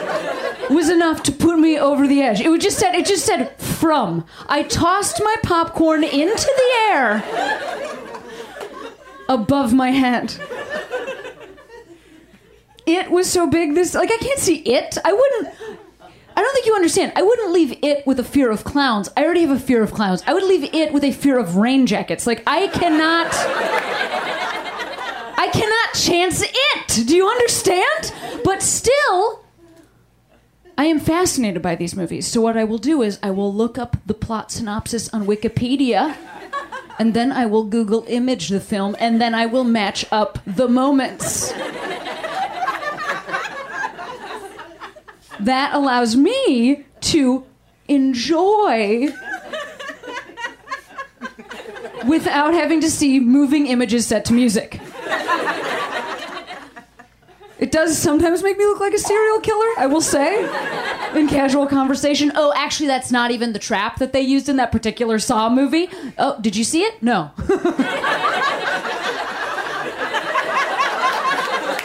was enough to put me over the edge. It just said it just said from. I tossed my popcorn into the air above my head. It was so big this like I can't see it. I wouldn't I don't think you understand. I wouldn't leave it with a fear of clowns. I already have a fear of clowns. I would leave it with a fear of rain jackets. Like I cannot I cannot chance it. Do you understand? But still, I am fascinated by these movies. So what I will do is I will look up the plot synopsis on Wikipedia. And then I will Google image the film, and then I will match up the moments. That allows me to enjoy without having to see moving images set to music. It does sometimes make me look like a serial killer, I will say, in casual conversation. Oh, actually, that's not even the trap that they used in that particular Saw movie. Oh, did you see it? No.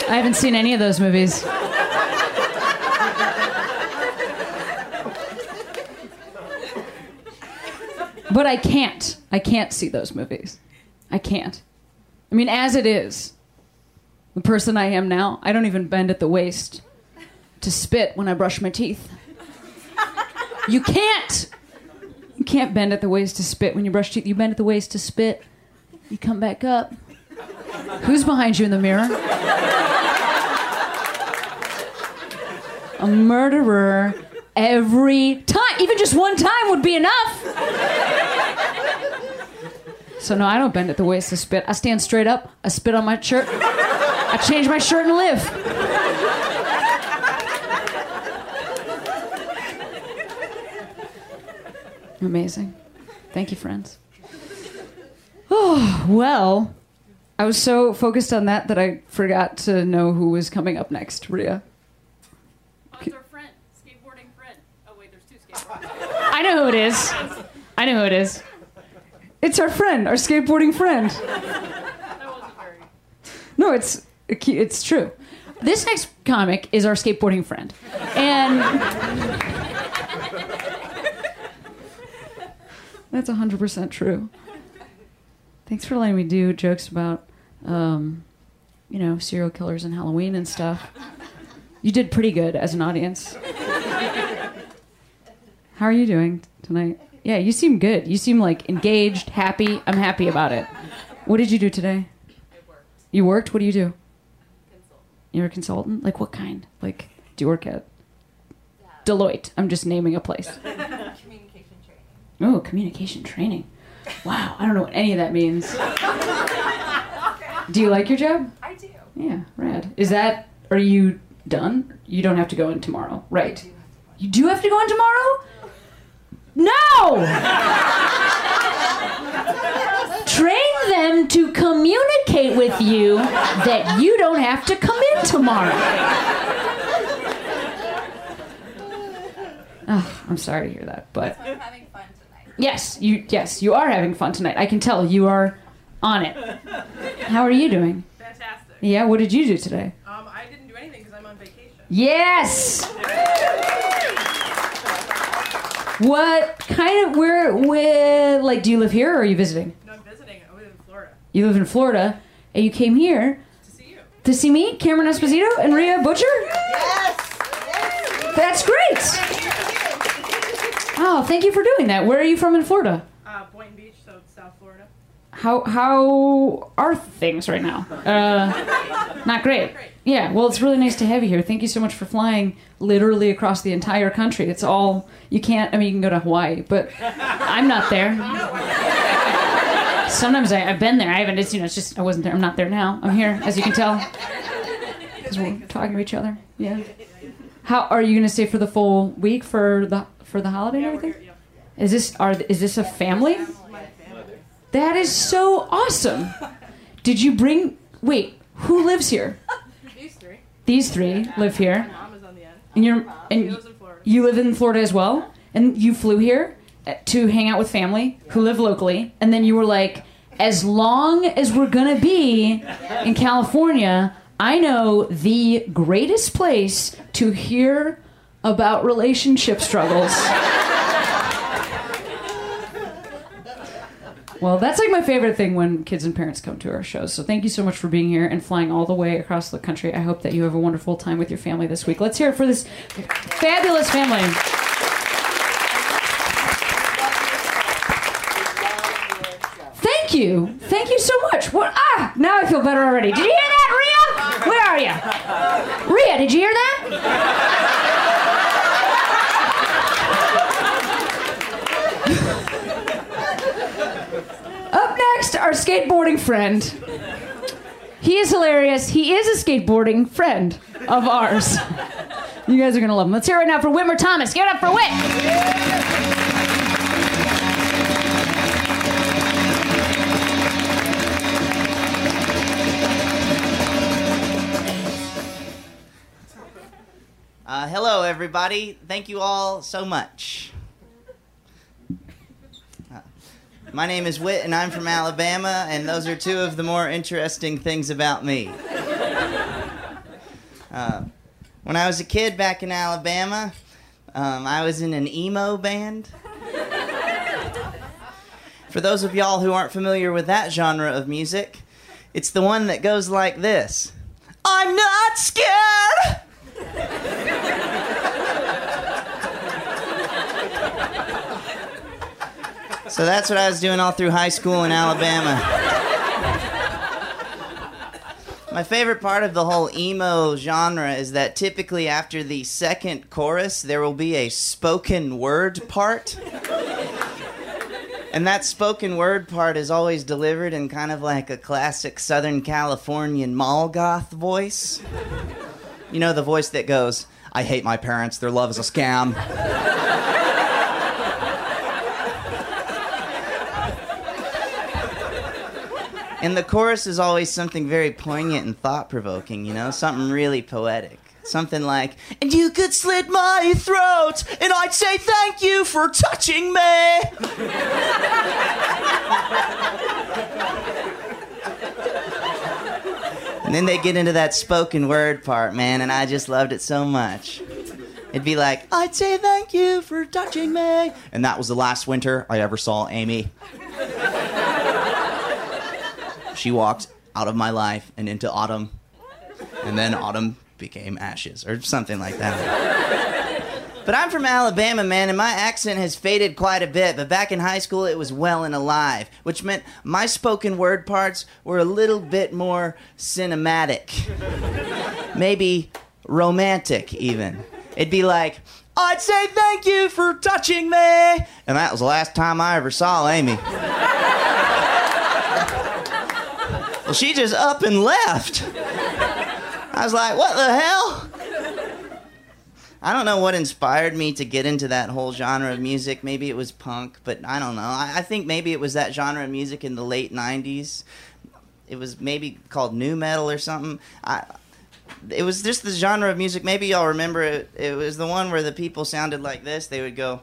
I haven't seen any of those movies. But I can't. I can't see those movies. I can't. I mean, as it is, the person I am now, I don't even bend at the waist to spit when I brush my teeth. You can't. You can't bend at the waist to spit when you brush teeth. You bend at the waist to spit. You come back up. Who's behind you in the mirror? A murderer every time. Even just one time would be enough. So no, I don't bend at the waist to spit. I stand straight up. I spit on my shirt. I change my shirt and live. Amazing. Thank you, friends. Oh, well, I was so focused on that that I forgot to know who was coming up next. Rhea. Oh, it's our friend, skateboarding friend. Oh wait, there's two skateboarders. I know who it is. I know who it is. It's our friend, our skateboarding friend. That wasn't very. No, it's it's true. This next comic is our skateboarding friend, and that's hundred percent true. Thanks for letting me do jokes about, um, you know, serial killers and Halloween and stuff. You did pretty good as an audience. How are you doing tonight? Yeah, you seem good. You seem like engaged, happy. I'm happy about it. What did you do today? I worked. You worked? What do you do? Consultant. You're a consultant? Like what kind? Like, do you work at Deloitte? I'm just naming a place. Communication training. Oh, communication training. Wow, I don't know what any of that means. Do you like your job? I do. Yeah, rad. Is that, are you done? You don't have to go in tomorrow, right? You do have to go in tomorrow? No! Train them to communicate with you that you don't have to come in tomorrow. Oh, I'm sorry to hear that, but I'm having fun tonight. yes, you yes you are having fun tonight. I can tell you are on it. How are you doing? Fantastic. Yeah, what did you do today? Um, I didn't do anything because I'm on vacation. Yes. What kind of where where like do you live here or are you visiting? No, I'm visiting. I live in Florida You live in Florida and you came here to see you. to see me, Cameron Esposito and Rhea Butcher? Yes! That's great. Oh, thank you for doing that. Where are you from in Florida? Uh, Boynton Beach, Florida. How how are things right now? Uh, not great. Yeah, well, it's really nice to have you here. Thank you so much for flying literally across the entire country. It's all you can't. I mean, you can go to Hawaii, but I'm not there. Sometimes I, I've been there. I haven't. It's you know, it's just I wasn't there. I'm not there now. I'm here, as you can tell, because we're talking to each other. Yeah. How are you going to stay for the full week for the for the holiday and Yeah, we're everything? here. Yeah. Is this are is this a family? That is so awesome. Did you bring? Wait, who lives here? These three. These three live here, My Mom is on the end. and you're He and lives in Florida. you live in Florida as well, and you flew here uh, to hang out with family who live locally, and then you were like, as long as we're gonna be in California, I know the greatest place to hear about relationship struggles. Well, that's like my favorite thing when kids and parents come to our shows. So thank you so much for being here and flying all the way across the country. I hope that you have a wonderful time with your family this week. Let's hear it for this fabulous family. Thank you. Thank you so much. What? Ah, now I feel better already. Did you hear that, Rhea? Where are you? Rhea, did you hear that? Up next, our skateboarding friend. He is hilarious. He is a skateboarding friend of ours. You guys are gonna love him. Let's hear it right now for Whitmer Thomas. Give it up for Whit. Uh, hello, everybody. Thank you all so much. Uh, my name is Whit, and I'm from Alabama, and those are two of the more interesting things about me. Uh, when I was a kid back in Alabama, um, I was in an emo band. For those of y'all who aren't familiar with that genre of music, it's the one that goes like this I'm not scared! So that's what I was doing all through high school in Alabama. My favorite part of the whole emo genre is that typically after the second chorus, there will be a spoken word part. And that spoken word part is always delivered in kind of like a classic Southern Californian mall goth voice. You know, the voice that goes, I hate my parents, their love is a scam. And the chorus is always something very poignant and thought provoking, you know, something really poetic. Something like, and you could slit my throat, and I'd say thank you for touching me. and then they get into that spoken word part, man, and I just loved it so much. It'd be like, I'd say thank you for touching me. And that was the last winter I ever saw Amy. She walked out of my life and into autumn, and then autumn became ashes, or something like that. But I'm from Alabama, man, and my accent has faded quite a bit. But back in high school, it was well and alive, which meant my spoken word parts were a little bit more cinematic. Maybe romantic, even. It'd be like, I'd say thank you for touching me. And that was the last time I ever saw Amy. She just up and left. I was like, what the hell? I don't know what inspired me to get into that whole genre of music. Maybe it was punk, but I don't know. I, I think maybe it was that genre of music in the late 90s. It was maybe called new metal or something. I, it was just the genre of music. Maybe y'all remember it. It was the one where the people sounded like this. They would go,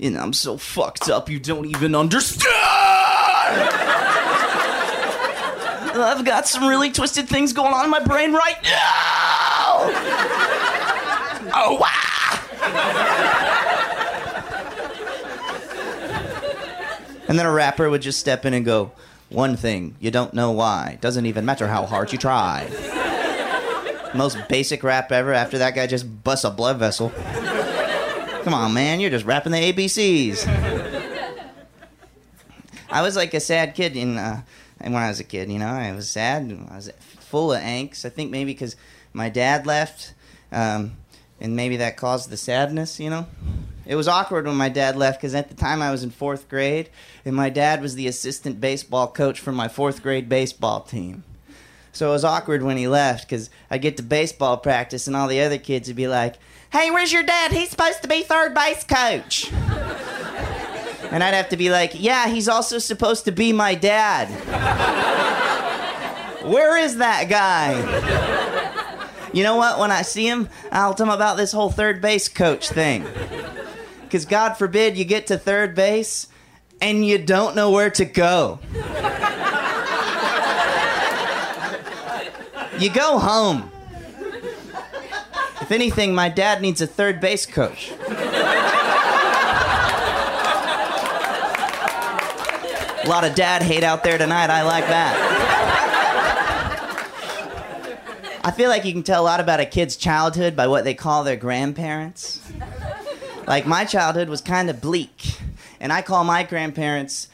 "And I'm so fucked up, you don't even understand." I've got some really twisted things going on in my brain right now. Oh wow! And then a rapper would just step in and go, "One thing, you don't know why. Doesn't even matter how hard you try." Most basic rap ever. After that guy just busts a blood vessel. Come on, man, you're just rapping the ABCs. I was like a sad kid in, uh, when I was a kid, you know, I was sad. I was full of angst. I think maybe because my dad left, um, and maybe that caused the sadness. You know, it was awkward when my dad left because at the time I was in fourth grade, and my dad was the assistant baseball coach for my fourth grade baseball team. So it was awkward when he left because I'd get to baseball practice and all the other kids would be like, Hey, where's your dad? He's supposed to be third base coach. And I'd have to be like, Yeah, he's also supposed to be my dad. Where is that guy? You know what? When I see him, I'll tell him about this whole third base coach thing. Because God forbid you get to third base and you don't know where to go. You go home. If anything, my dad needs a third base coach. A lot of dad hate out there tonight. I like that. I feel like you can tell a lot about a kid's childhood by what they call their grandparents. Like, my childhood was kind of bleak, and I call my grandparents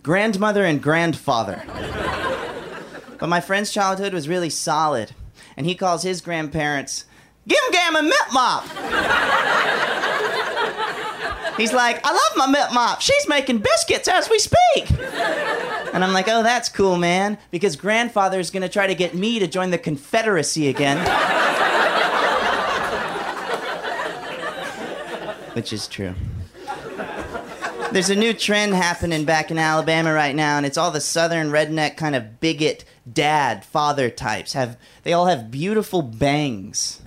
grandmother and grandfather. But my friend's childhood was really solid, and he calls his grandparents Gim Gam and Mip Mop. He's like, I love my Mip Mop. She's making biscuits as we speak. And I'm like, oh, that's cool, man, because grandfather's gonna try to get me to join the Confederacy again. Which is true. There's a new trend happening back in Alabama right now, and it's all the southern redneck kind of bigot dad father types. Have they all have beautiful bangs,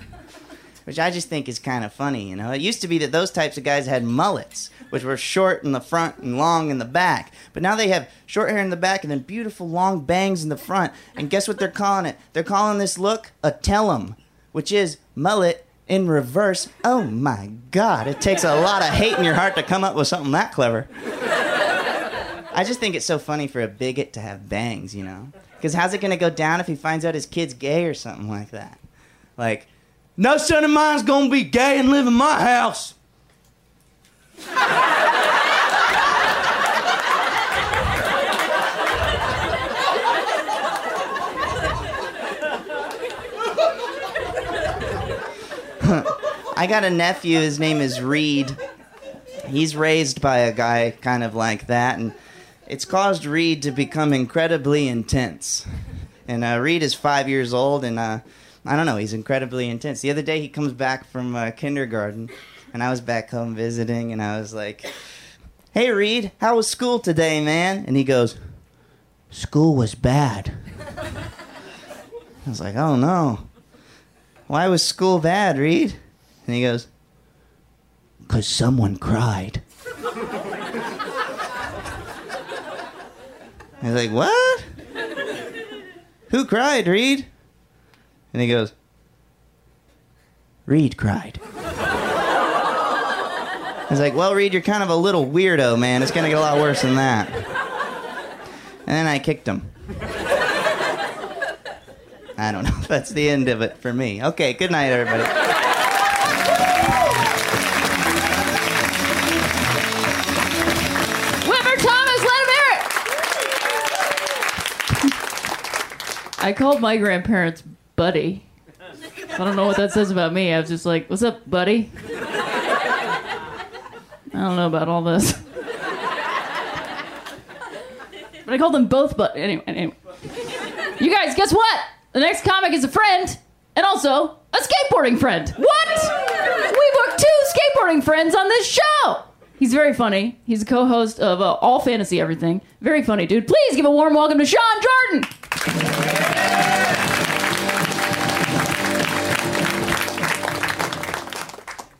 which I just think is kind of funny. You know, it used to be that those types of guys had mullets, which were short in the front and long in the back. But now they have short hair in the back and then beautiful long bangs in the front. And guess what they're calling it? They're calling this look a tellum, which is mullet in reverse. Oh my God! It takes a lot of hate in your heart to come up with something that clever. I just think it's so funny for a bigot to have bangs, you know? Because how's it going to go down if he finds out his kid's gay or something like that? Like, no son of mine's to be gay and live in my house. I got a nephew. His name is Reed. He's raised by a guy kind of like that, and it's caused Reed to become incredibly intense. And uh, Reed is five years old, and uh, I don't know, he's incredibly intense. The other day, he comes back from uh, kindergarten, and I was back home visiting, and I was like, "Hey, Reed, how was school today, man?" And he goes, "School was bad." I was like, "Oh no, why was school bad, Reed?" And he goes, "Cause someone cried." I was like, "What? Who cried, Reed?" And he goes, "Reed cried." I was like, "Well, Reed, you're kind of a little weirdo, man. It's gonna get a lot worse than that." And then I kicked him. I don't know. If that's the end of it for me. Okay, good night, everybody. Thomas, let him hear it. I called my grandparents buddy. I don't know what that says about me. I was just like, "What's up, buddy?" I don't know about all this. But I called them both but anyway, anyway. You guys, guess what? The next comic is a friend and also a skateboarding friend. What? We booked two skateboarding friends on this show. He's very funny. He's a co-host of uh, All Fantasy Everything. Very funny dude. Please give a warm welcome to Sean Jordan.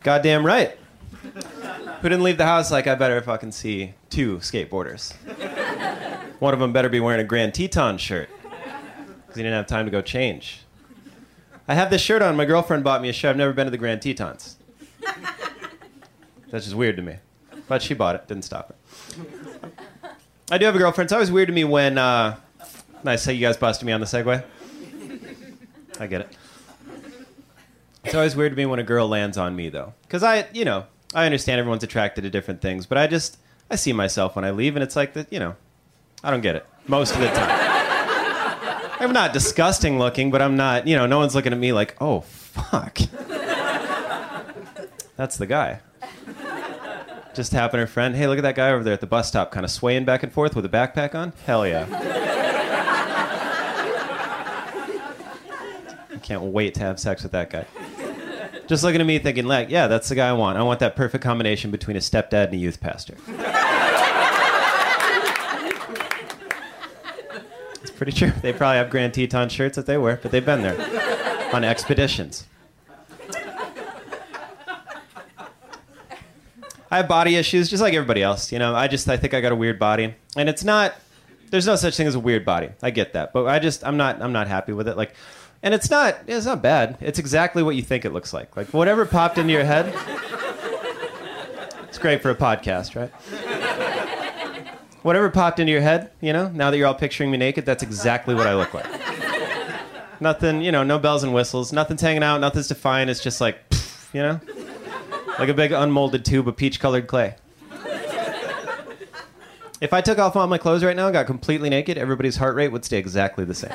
Goddamn right. Who didn't leave the house like I better fucking see two skateboarders? One of them better be wearing a Grand Teton shirt because he didn't have time to go change. I have this shirt on. My girlfriend bought me a shirt. I've never been to the Grand Tetons. That's just weird to me. But she bought it. Didn't stop her. I do have a girlfriend. It's always weird to me when. Uh, nice how you guys busted me on the segue. I get it. It's always weird to me when a girl lands on me, though. Because I, you know, I understand everyone's attracted to different things, but I just. I see myself when I leave, and it's like that, you know, I don't get it most of the time. I'm not disgusting looking, but I'm not, you know, no one's looking at me like, oh, fuck. That's the guy. Just happened her friend, hey, look at that guy over there at the bus stop, kind of swaying back and forth with a backpack on. Hell yeah. Can't wait to have sex with that guy. Just looking at me thinking, like, yeah, that's the guy I want. I want that perfect combination between a stepdad and a youth pastor. It's pretty true. They probably have Grand Teton shirts that they wear, but they've been there on expeditions. I have body issues just like everybody else. You know, I just I think I got a weird body, and it's not. There's no such thing as a weird body. I get that, but I just I'm not I'm not happy with it. Like, and it's not it's not bad. It's exactly what you think it looks like. Like whatever popped into your head. It's great for a podcast, right? Whatever popped into your head, you know. Now that you're all picturing me naked, that's exactly what I look like. Nothing, you know, no bells and whistles. Nothing's hanging out. Nothing's defined. It's just like, pff, you know, like a big unmolded tube of peach-colored clay. If I took off all my clothes right now and got completely naked, everybody's heart rate would stay exactly the same.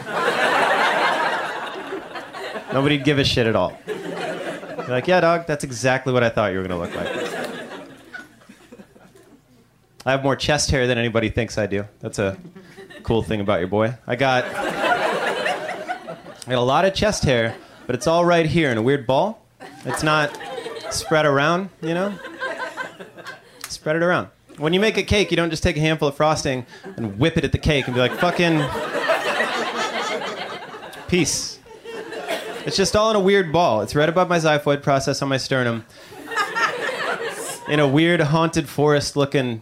Nobody'd give a shit at all. You're like, yeah, dog, that's exactly what I thought you were gonna look like. I have more chest hair than anybody thinks I do. That's a cool thing about your boy. I got, I got a lot of chest hair, but it's all right here in a weird ball. It's not spread around, you know? Spread it around. When you make a cake, you don't just take a handful of frosting and whip it at the cake and be like, fucking. Peace. It's just all in a weird ball. It's right above my xiphoid process on my sternum. In a weird, haunted forest looking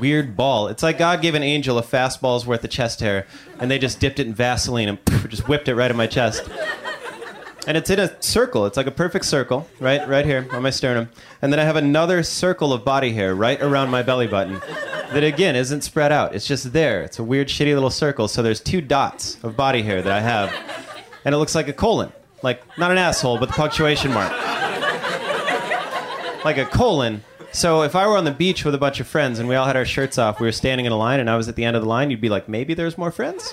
weird ball. It's like God gave an angel a fastball's worth of chest hair, and they just dipped it in Vaseline and just whipped it right in my chest. And it's in a circle. It's like a perfect circle, right, right here on my sternum. And then I have another circle of body hair right around my belly button. That again isn't spread out. It's just there. It's a weird, shitty little circle. So there's two dots of body hair that I have, and it looks like a colon, like not an asshole, but the punctuation mark, like a colon. So if I were on the beach with a bunch of friends and we all had our shirts off, we were standing in a line, and I was at the end of the line, you'd be like, maybe there's more friends.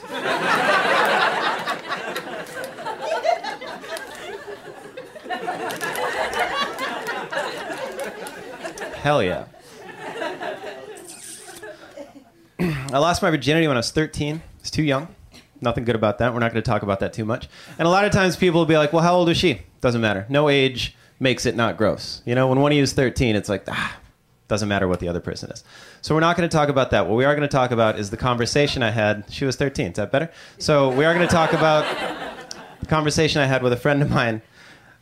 Hell yeah. I lost my virginity when I was 13. I was too young. Nothing good about that. We're not going to talk about that too much. And a lot of times people will be like, well, how old is she? Doesn't matter. No age makes it not gross. You know, when one of you is 13, it's like, ah, doesn't matter what the other person is. So we're not going to talk about that. What we are going to talk about is the conversation I had. She was 13. Is that better? So we are going to talk about the conversation I had with a friend of mine.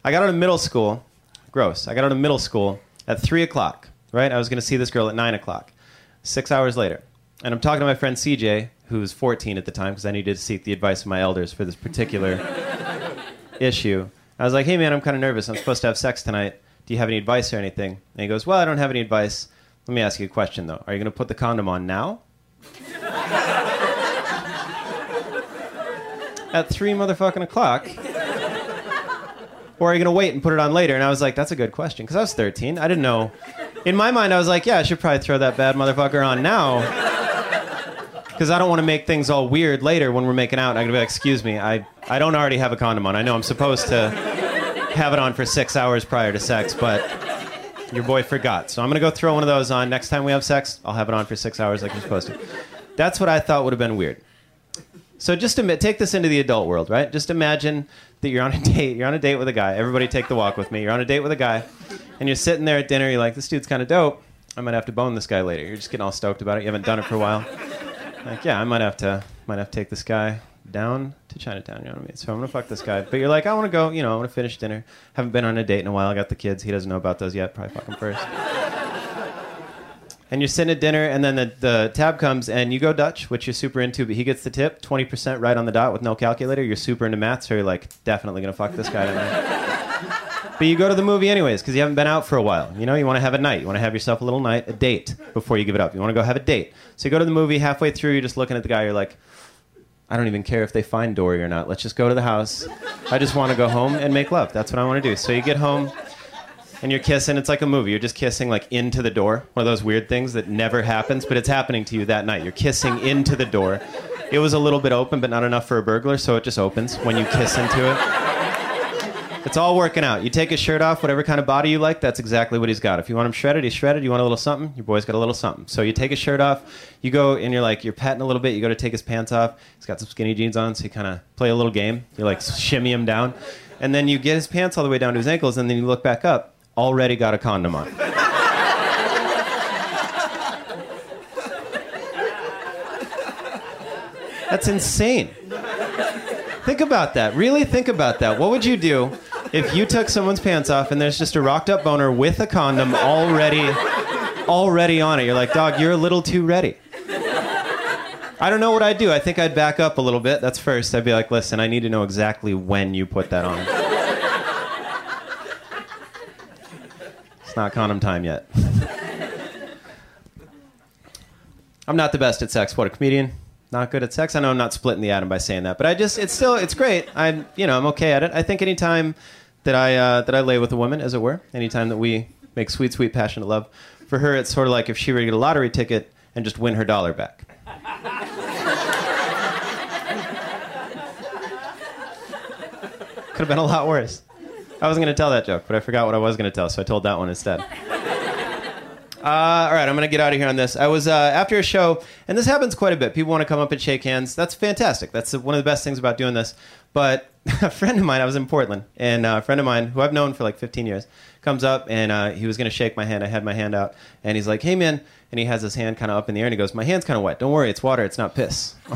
I got out of middle school. Gross. I got out of middle school at 3 o'clock, right? I was going to see this girl at 9 o'clock. Six hours later. And I'm talking to my friend CJ, who was 14 at the time, because I needed to seek the advice of my elders for this particular issue. I was like, hey, man, I'm kind of nervous. I'm supposed to have sex tonight. Do you have any advice or anything? And he goes, well, I don't have any advice. Let me ask you a question, though. Are you going to put the condom on now? At 3 motherfucking o'clock? Or are you going to wait and put it on later? And I was like, that's a good question. Because I was 13. I didn't know. In my mind, I was like, yeah, I should probably throw that bad motherfucker on now. Because I don't want to make things all weird later when we're making out. And I'm to be like, excuse me, I, I don't already have a condom on. I know I'm supposed to have it on for six hours prior to sex, but your boy forgot. So I'm to go throw one of those on. Next time we have sex, I'll have it on for six hours like I'm supposed to. That's what I thought would have been weird. So just to take this into the adult world, right? Just imagine that you're on a date. You're on a date with a guy. Everybody take the walk with me. You're on a date with a guy, and you're sitting there at dinner. You're like, this dude's kind of dope. I might have to bone this guy later. You're just getting all stoked about it. You haven't done it for a while. Like, yeah, I might have to, might have to take this guy down to Chinatown. You know what I mean? So I'm gonna fuck this guy. But you're like, I want to go. You know, I want to finish dinner. Haven't been on a date in a while. I got the kids. He doesn't know about those yet. Probably fuck him first. and you're sitting at dinner, and then the, the tab comes, and you go Dutch, which you're super into, but he gets the tip, 20% right on the dot with no calculator. You're super into math, so you're like, definitely gonna fuck this guy tonight. But you go to the movie anyways, because you haven't been out for a while. You know, you wanna have a night. You wanna have yourself a little night, a date, before you give it up. You wanna go have a date. So you go to the movie, halfway through, you're just looking at the guy, you're like, I don't even care if they find Dory or not. Let's just go to the house. I just wanna go home and make love. That's what I wanna do. So you get home, and you're kissing. It's like a movie. You're just kissing like into the door. One of those weird things that never happens, but it's happening to you that night. You're kissing into the door. It was a little bit open, but not enough for a burglar, so it just opens when you kiss into it. It's all working out. You take his shirt off, whatever kind of body you like, that's exactly what he's got. If you want him shredded, he's shredded. You want a little something, your boy's got a little something. So you take his shirt off, you go and you're like, you're patting a little bit, you go to take his pants off. He's got some skinny jeans on, so you kind of play a little game. You like shimmy him down. And then you get his pants all the way down to his ankles, and then you look back up, already got a condom on. That's insane. Think about that. Really think about that. What would you do if you took someone's pants off and there's just a rocked up boner with a condom already already on it? You're like, "Dog, you're a little too ready." I don't know what I'd do. I think I'd back up a little bit. That's first. I'd be like, "Listen, I need to know exactly when you put that on." It's not condom time yet. I'm not the best at sex. What a comedian. Not good at sex. I know I'm not splitting the atom by saying that, but I just it's still it's great. I'm you know I'm okay at it. I think anytime that I uh, that I lay with a woman, as it were, anytime that we make sweet, sweet, passionate love, for her it's sort of like if she were to get a lottery ticket and just win her dollar back. Could have been a lot worse. I wasn't going to tell that joke, but I forgot what I was going to tell, so I told that one instead. Uh, all right, I'm going to get out of here on this. I was uh, after a show, and this happens quite a bit. People want to come up and shake hands. That's fantastic. That's one of the best things about doing this. But a friend of mine, I was in Portland, and a friend of mine who I've known for like 15 years comes up, and uh, he was going to shake my hand. I had my hand out, and he's like, "Hey, man," and he has his hand kind of up in the air, and he goes, "My hand's kind of wet. Don't worry, it's water. It's not piss."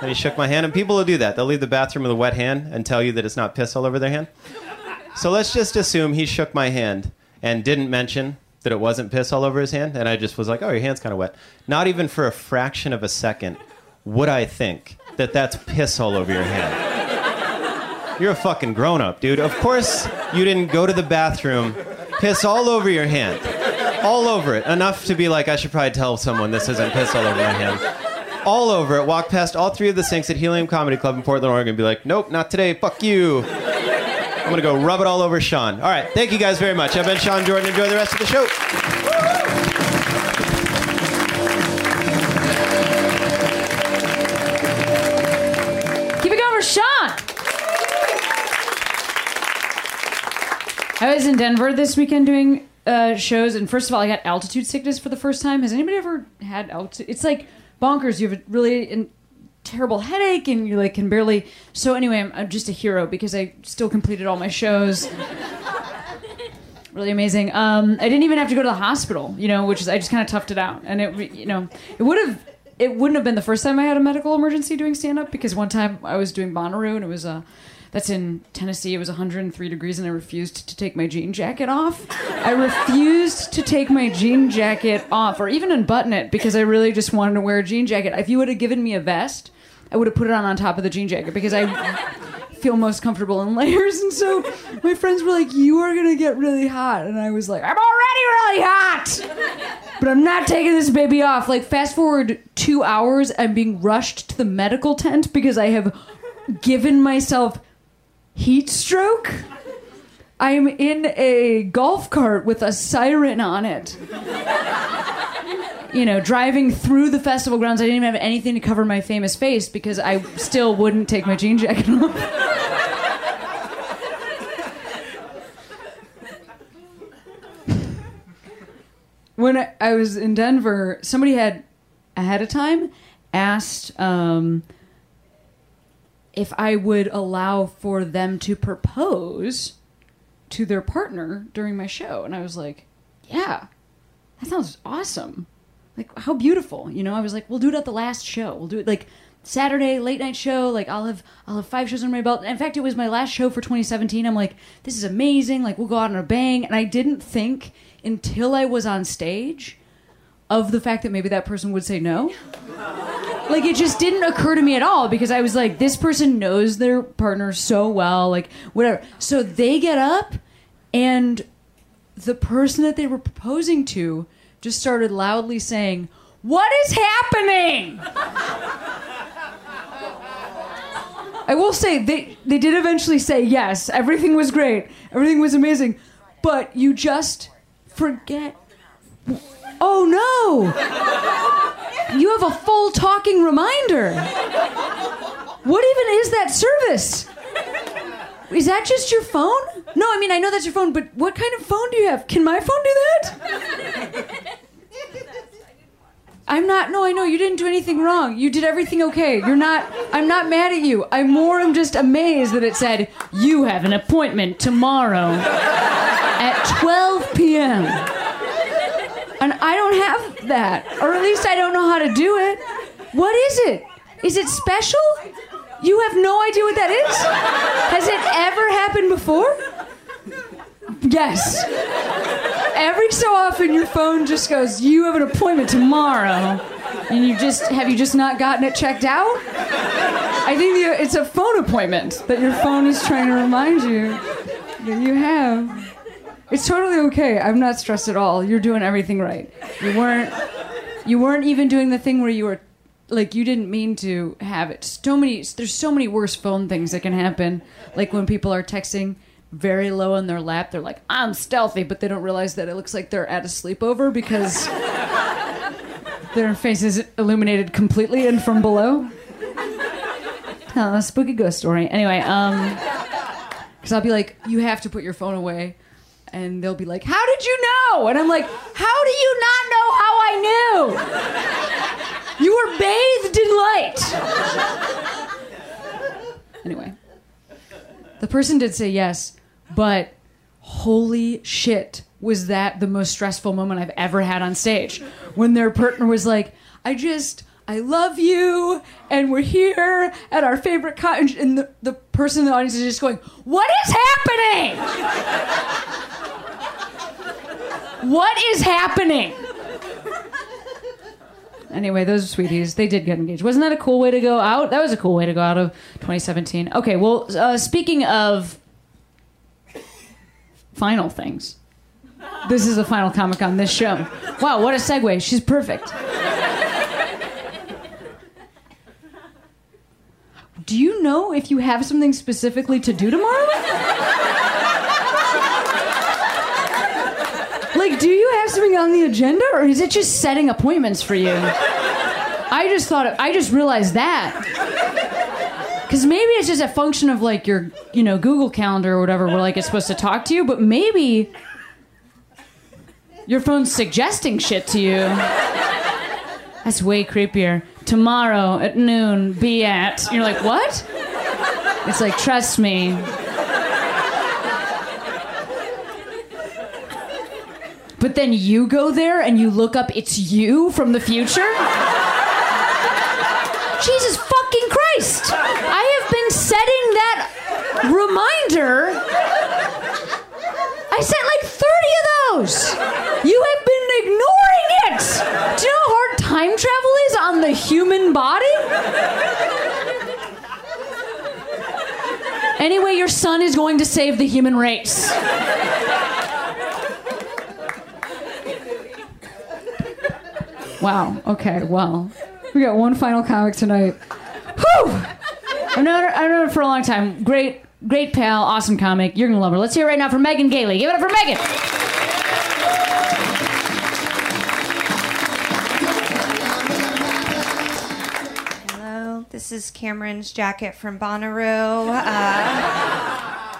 and he shook my hand, and people will do that. They'll leave the bathroom with a wet hand and tell you that it's not piss all over their hand. So let's just assume he shook my hand and didn't mention that it wasn't piss all over his hand, and I just was like, "Oh, your hand's kind of wet." Not even for a fraction of a second would I think that that's piss all over your hand. You're a fucking grown up, dude. Of course you didn't go to the bathroom, piss all over your hand, all over it, enough to be like, I should probably tell someone this isn't piss all over my hand. All over it. Walk past all three of the sinks at Helium Comedy Club in Portland, Oregon, and be like, "Nope, not today. Fuck you." I'm gonna go rub it all over Sean. All right, thank you guys very much. I've been Sean Jordan. Enjoy the rest of the show. I was in Denver this weekend doing uh, shows, and first of all, I got altitude sickness for the first time. Has anybody ever had altitude? It's like bonkers. You have a really in- terrible headache, and you like can barely. So anyway, I'm, I'm just a hero because I still completed all my shows. really amazing. Um, I didn't even have to go to the hospital, you know, which is I just kind of toughed it out, and it, you know, it would have. It wouldn't have been the first time I had a medical emergency doing stand up because one time I was doing Bonnaroo and it was Uh, that's in Tennessee. It was 103 degrees, and I refused to take my jean jacket off. I refused to take my jean jacket off, or even unbutton it, because I really just wanted to wear a jean jacket. If you would have given me a vest, I would have put it on on top of the jean jacket because I feel most comfortable in layers. And so my friends were like, "You are gonna get really hot," and I was like, "I'm already really hot." But I'm not taking this baby off. Like, fast forward two hours, I'm being rushed to the medical tent because I have given myself heat stroke. I'm in a golf cart with a siren on it. You know, driving through the festival grounds. I didn't even have anything to cover my famous face because I still wouldn't take my jean jacket off. when I, I was in Denver, somebody had ahead of time asked um, if I would allow for them to propose to their partner during my show. And I was like, yeah, that sounds awesome. Like, how beautiful. You know, I was like, we'll do it at the last show. We'll do it like Saturday late night show. Like I'll have I'll have five shows under my belt. In fact, it was my last show for 2017. I'm like, this is amazing. Like we'll go out on a bang. And I didn't think until I was on stage of the fact that maybe that person would say no. Like it just didn't occur to me at all because I was like, this person knows their partner so well, like whatever. So they get up and the person that they were proposing to just started loudly saying, What is happening? I will say they they did eventually say yes. Everything was great. Everything was amazing. But you just forget. Oh no! You have a full talking reminder. What even is that service? Is that just your phone? No, I mean I know that's your phone, but what kind of phone do you have? Can my phone do that? I'm not. No, I know you didn't do anything wrong. You did everything okay. You're not. I'm not mad at you. I'm more I'm just amazed that it said you have an appointment tomorrow at 12 p.m. And I don't have that, or at least I don't know how to do it. What is it? Is it special? You have no idea what that is? Has it ever happened before? Yes. Every so often, your phone just goes, "You have an appointment tomorrow," and you just have you just not gotten it checked out? I think it's a phone appointment that your phone is trying to remind you that you have. It's totally okay. I'm not stressed at all. You're doing everything right. You weren't. You weren't even doing the thing where you were, like, you didn't mean to have it. So many. There's so many worse phone things that can happen. Like when people are texting very low in their lap, they're like, "I'm stealthy," but they don't realize that it looks like they're at a sleepover because their face is illuminated completely and from below. Oh, spooky ghost story. Anyway, um, because I'll be like, "You have to put your phone away." And they'll be like, "How did you know?" And I'm like, "How do you not know how I knew? You were bathed in light." Anyway, the person did say yes, but holy shit, was that the most stressful moment I've ever had on stage when their partner was like, "I just." I love you, and we're here at our favorite cottage. And the, the person in the audience is just going, What is happening? What is happening? Anyway, those are sweeties. They did get engaged. Wasn't that a cool way to go out? That was a cool way to go out of 2017. Okay, well, uh, speaking of final things, this is the final comic on this show. Wow, what a segue. She's perfect. Do you know if you have something specifically to do tomorrow? Like, do you have something on the agenda, or is it just setting appointments for you? I just thought, I just realized that. Because maybe it's just a function of like your, you know, Google Calendar or whatever, where like it's supposed to talk to you, but maybe your phone's suggesting shit to you. That's way creepier. Tomorrow at noon, be at. You're like, what? It's like, trust me. But then you go there and you look up, it's you from the future? Jesus fucking Christ! I have been setting that reminder. I sent like 30 of those. You have been ignoring it. Do you know how hard time travel is on the human body? Anyway, your son is going to save the human race. Wow. Okay. Well, we got one final comic tonight. Whew! I've known her, I've known her for a long time. Great, great pal, awesome comic. You're gonna love her. Let's hear it right now for Megan Gailey. Give it up for Megan. Hello, this is Cameron's jacket from Bonnaroo. Uh,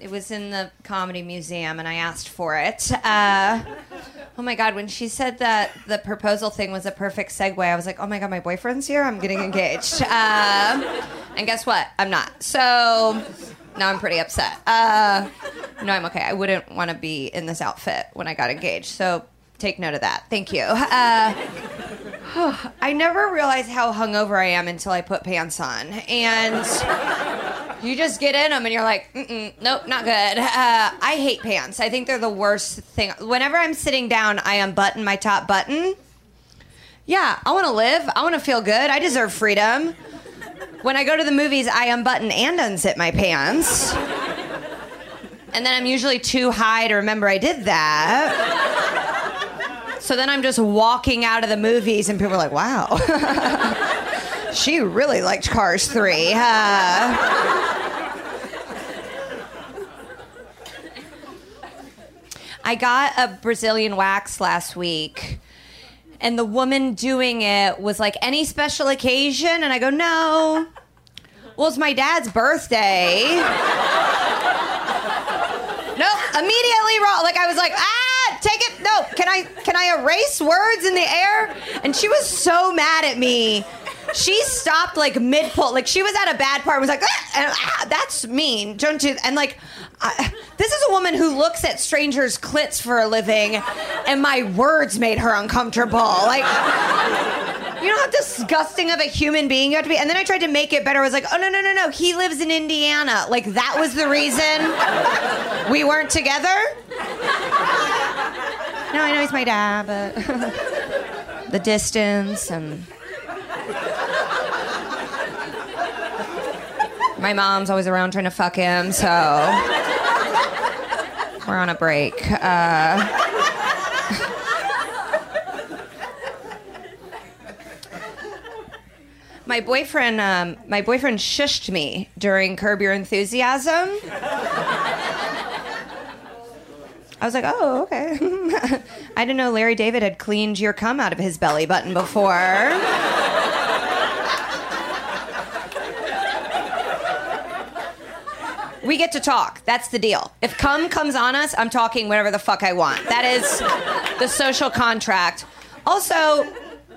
it was in the comedy museum, and I asked for it. Uh, oh my god, when she said that the proposal thing was a perfect segue, I was like, oh my god, my boyfriend's here. I'm getting engaged. Uh, and guess what? I'm not. So now I'm pretty upset. Uh, no, I'm okay. I wouldn't want to be in this outfit when I got engaged. So take note of that. Thank you. Uh, I never realized how hungover I am until I put pants on. And you just get in them and you're like, Mm-mm, nope, not good. Uh, I hate pants. I think they're the worst thing. Whenever I'm sitting down, I unbutton my top button. Yeah, I want to live. I want to feel good. I deserve freedom. When I go to the movies, I unbutton and unzip my pants. And then I'm usually too high to remember I did that. So then I'm just walking out of the movies, and people are like, wow. she really liked Cars 3. Uh, I got a Brazilian wax last week, and the woman doing it was like, any special occasion? And I go, no. Well, it's my dad's birthday. nope, immediately wrong. Like I was like, ah, take it. No, can I can I erase words in the air? And she was so mad at me. She stopped like mid pull, like she was at a bad part and was like, ah, and, ah, "That's mean, don't you?" And like, this is a woman who looks at strangers' clits for a living, and my words made her uncomfortable. Like, you know how disgusting of a human being you have to be. And then I tried to make it better. I was like, "Oh no, no, no, no! He lives in Indiana. Like that was the reason we weren't together." No, I know he's my dad, but the distance and my mom's always around trying to fuck him, so we're on a break. Uh, my boyfriend, um, my boyfriend shushed me during Curb Your Enthusiasm. I was like, oh, okay. I didn't know Larry David had cleaned your cum out of his belly button before. We get to talk. That's the deal. If cum comes on us, I'm talking whatever the fuck I want. That is the social contract. Also,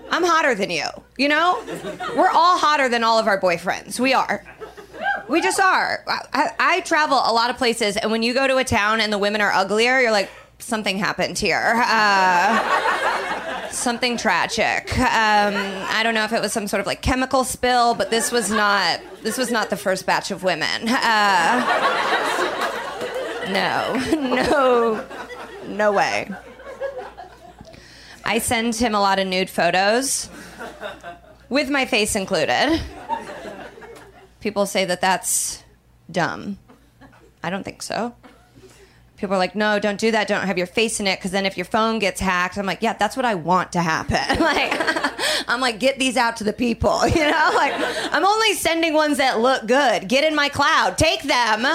I'm hotter than you. You know? We're all hotter than all of our boyfriends. We are. We just are. I, I travel a lot of places, and when you go to a town and the women are uglier, you're like, something happened here. Uh, something tragic. Um, I don't know if it was some sort of like chemical spill, but this was not. This was not the first batch of women. Uh, no, no, no way. I send him a lot of nude photos, with my face included. People say that that's dumb. I don't think so. People are like, no, don't do that. Don't have your face in it because then if your phone gets hacked, I'm like, yeah, that's what I want to happen. like, I'm like, get these out to the people. You know, like, I'm only sending ones that look good. Get in my cloud. Take them.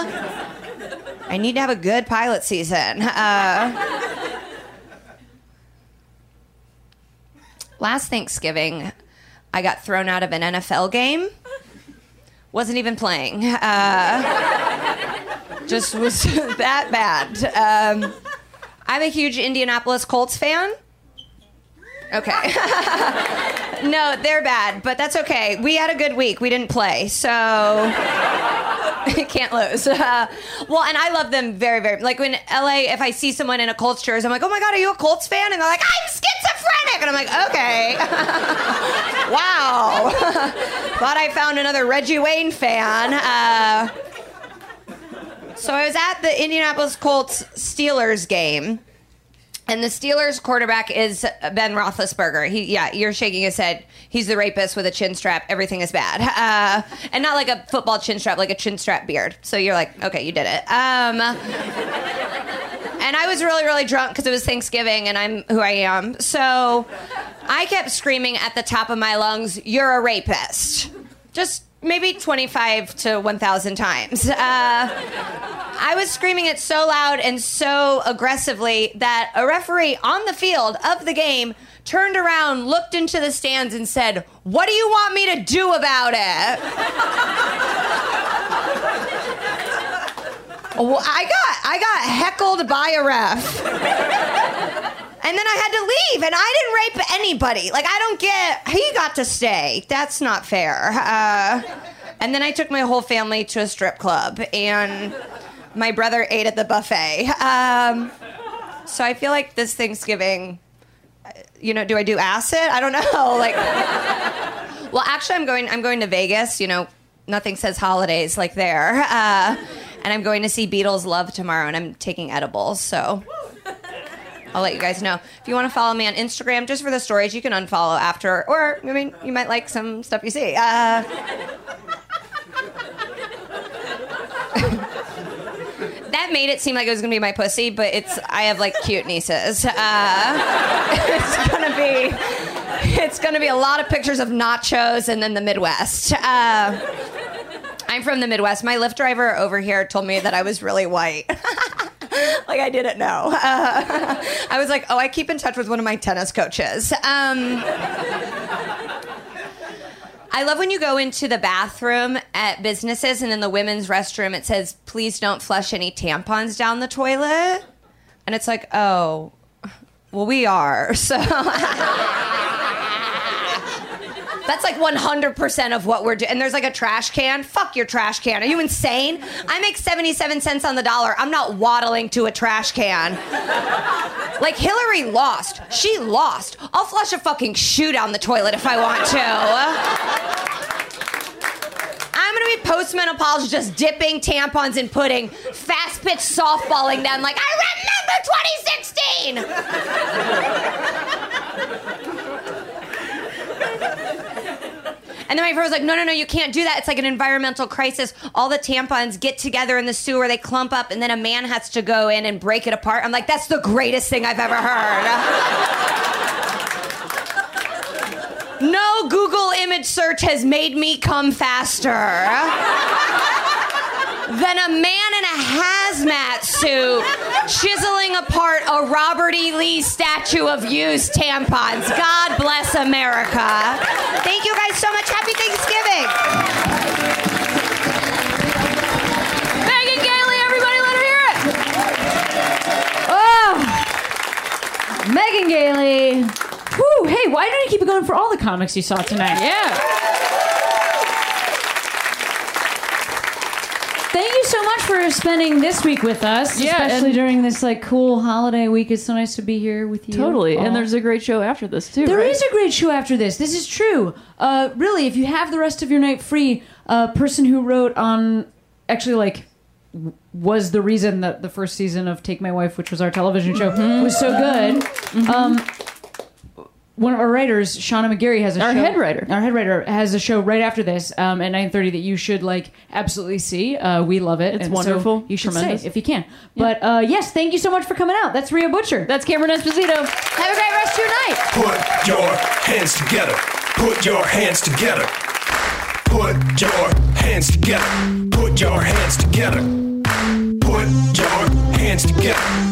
I need to have a good pilot season. Uh, last Thanksgiving, I got thrown out of an NFL game. Wasn't even playing. Uh, just was that bad. Um, I'm a huge Indianapolis Colts fan. Okay. no, they're bad, but that's okay. We had a good week. We didn't play, so can't lose. Uh, well, and I love them very, very. Like when LA, if I see someone in a Colts jersey, I'm like, oh my god, are you a Colts fan? And they're like, I'm schizophrenic, and I'm like, okay, wow. Thought I found another Reggie Wayne fan. Uh, so I was at the Indianapolis Colts Steelers game. And the Steelers quarterback is Ben Roethlisberger. He, yeah, you're shaking his head. He's the rapist with a chin strap. Everything is bad, uh, and not like a football chin strap, like a chin strap beard. So you're like, okay, you did it. Um, and I was really, really drunk because it was Thanksgiving, and I'm who I am. So I kept screaming at the top of my lungs, "You're a rapist!" Just maybe 25 to 1,000 times. Uh, I was screaming it so loud and so aggressively that a referee on the field of the game turned around, looked into the stands, and said, What do you want me to do about it? well, I got I got heckled by a ref. And then I had to leave, and I didn't rape anybody. Like, I don't get, he got to stay. That's not fair. Uh, and then I took my whole family to a strip club, and my brother ate at the buffet. Um, so I feel like this Thanksgiving, you know, do I do acid? I don't know. Like, well, actually, I'm going. I'm going to Vegas. You know, nothing says holidays like there. Uh, and I'm going to see Beatles Love tomorrow, and I'm taking edibles. So. I'll let you guys know. If you want to follow me on Instagram, just for the stories, you can unfollow after, or I mean, you might like some stuff you see. Uh, that made it seem like it was gonna be my pussy, but it's I have like cute nieces. Uh, it's gonna be it's gonna be a lot of pictures of nachos and then the Midwest. Uh, I'm from the Midwest. My Lyft driver over here told me that I was really white. like I didn't know. Uh, I was like, oh, I keep in touch with one of my tennis coaches. Um, I love when you go into the bathroom at businesses and in the women's restroom it says, please don't flush any tampons down the toilet. And it's like, oh, well, we are. So that's like 100% of what we're doing. And there's like a trash can. Fuck your trash can. Are you insane? I make 77 cents on the dollar. I'm not waddling to a trash can. Like Hillary lost. She lost. I'll flush a fucking shoe down the toilet if I want to. I'm gonna be postmenopause just dipping tampons in pudding, fast pitch softballing them like I remember 2016. And then my friend was like, no, no, no, you can't do that. It's like an environmental crisis. All the tampons get together in the sewer, they clump up, and then a man has to go in and break it apart. I'm like, that's the greatest thing I've ever heard. no Google image search has made me come faster than a man in a hazmat suit chiseling apart a Robert E. Lee statue of used tampons. God bless America. Thank you guys so much. Happy Thanksgiving. Megan Gailey, everybody, let her hear it. Oh, Megan Gailey. Whew, hey, why don't you keep it going for all the comics you saw tonight? Yeah. Thank you so much for spending this week with us, Yeah, especially during this like cool holiday week. It's so nice to be here with you. Totally. all. And there's a great show after this, too. There right? is a great show after this. This is true. Uh, really, if you have the rest of your night free, a person who wrote on actually like was the reason that the first season of Take My Wife, which was our television show, Mm-hmm. was so good. Um, one of our writers, Shauna McGarry, has a Our show. head writer. Our head writer has a show right after this um, at nine thirty that you should like absolutely see. Uh, we love it. It's and so wonderful. you should Tremendous. stay if you can. But uh, yes, thank you so much for coming out. That's Rhea Butcher. That's Cameron Esposito. Have a great rest of your night. Put your hands together. Put your hands together. Put your hands together. Put your hands together. Put your hands together.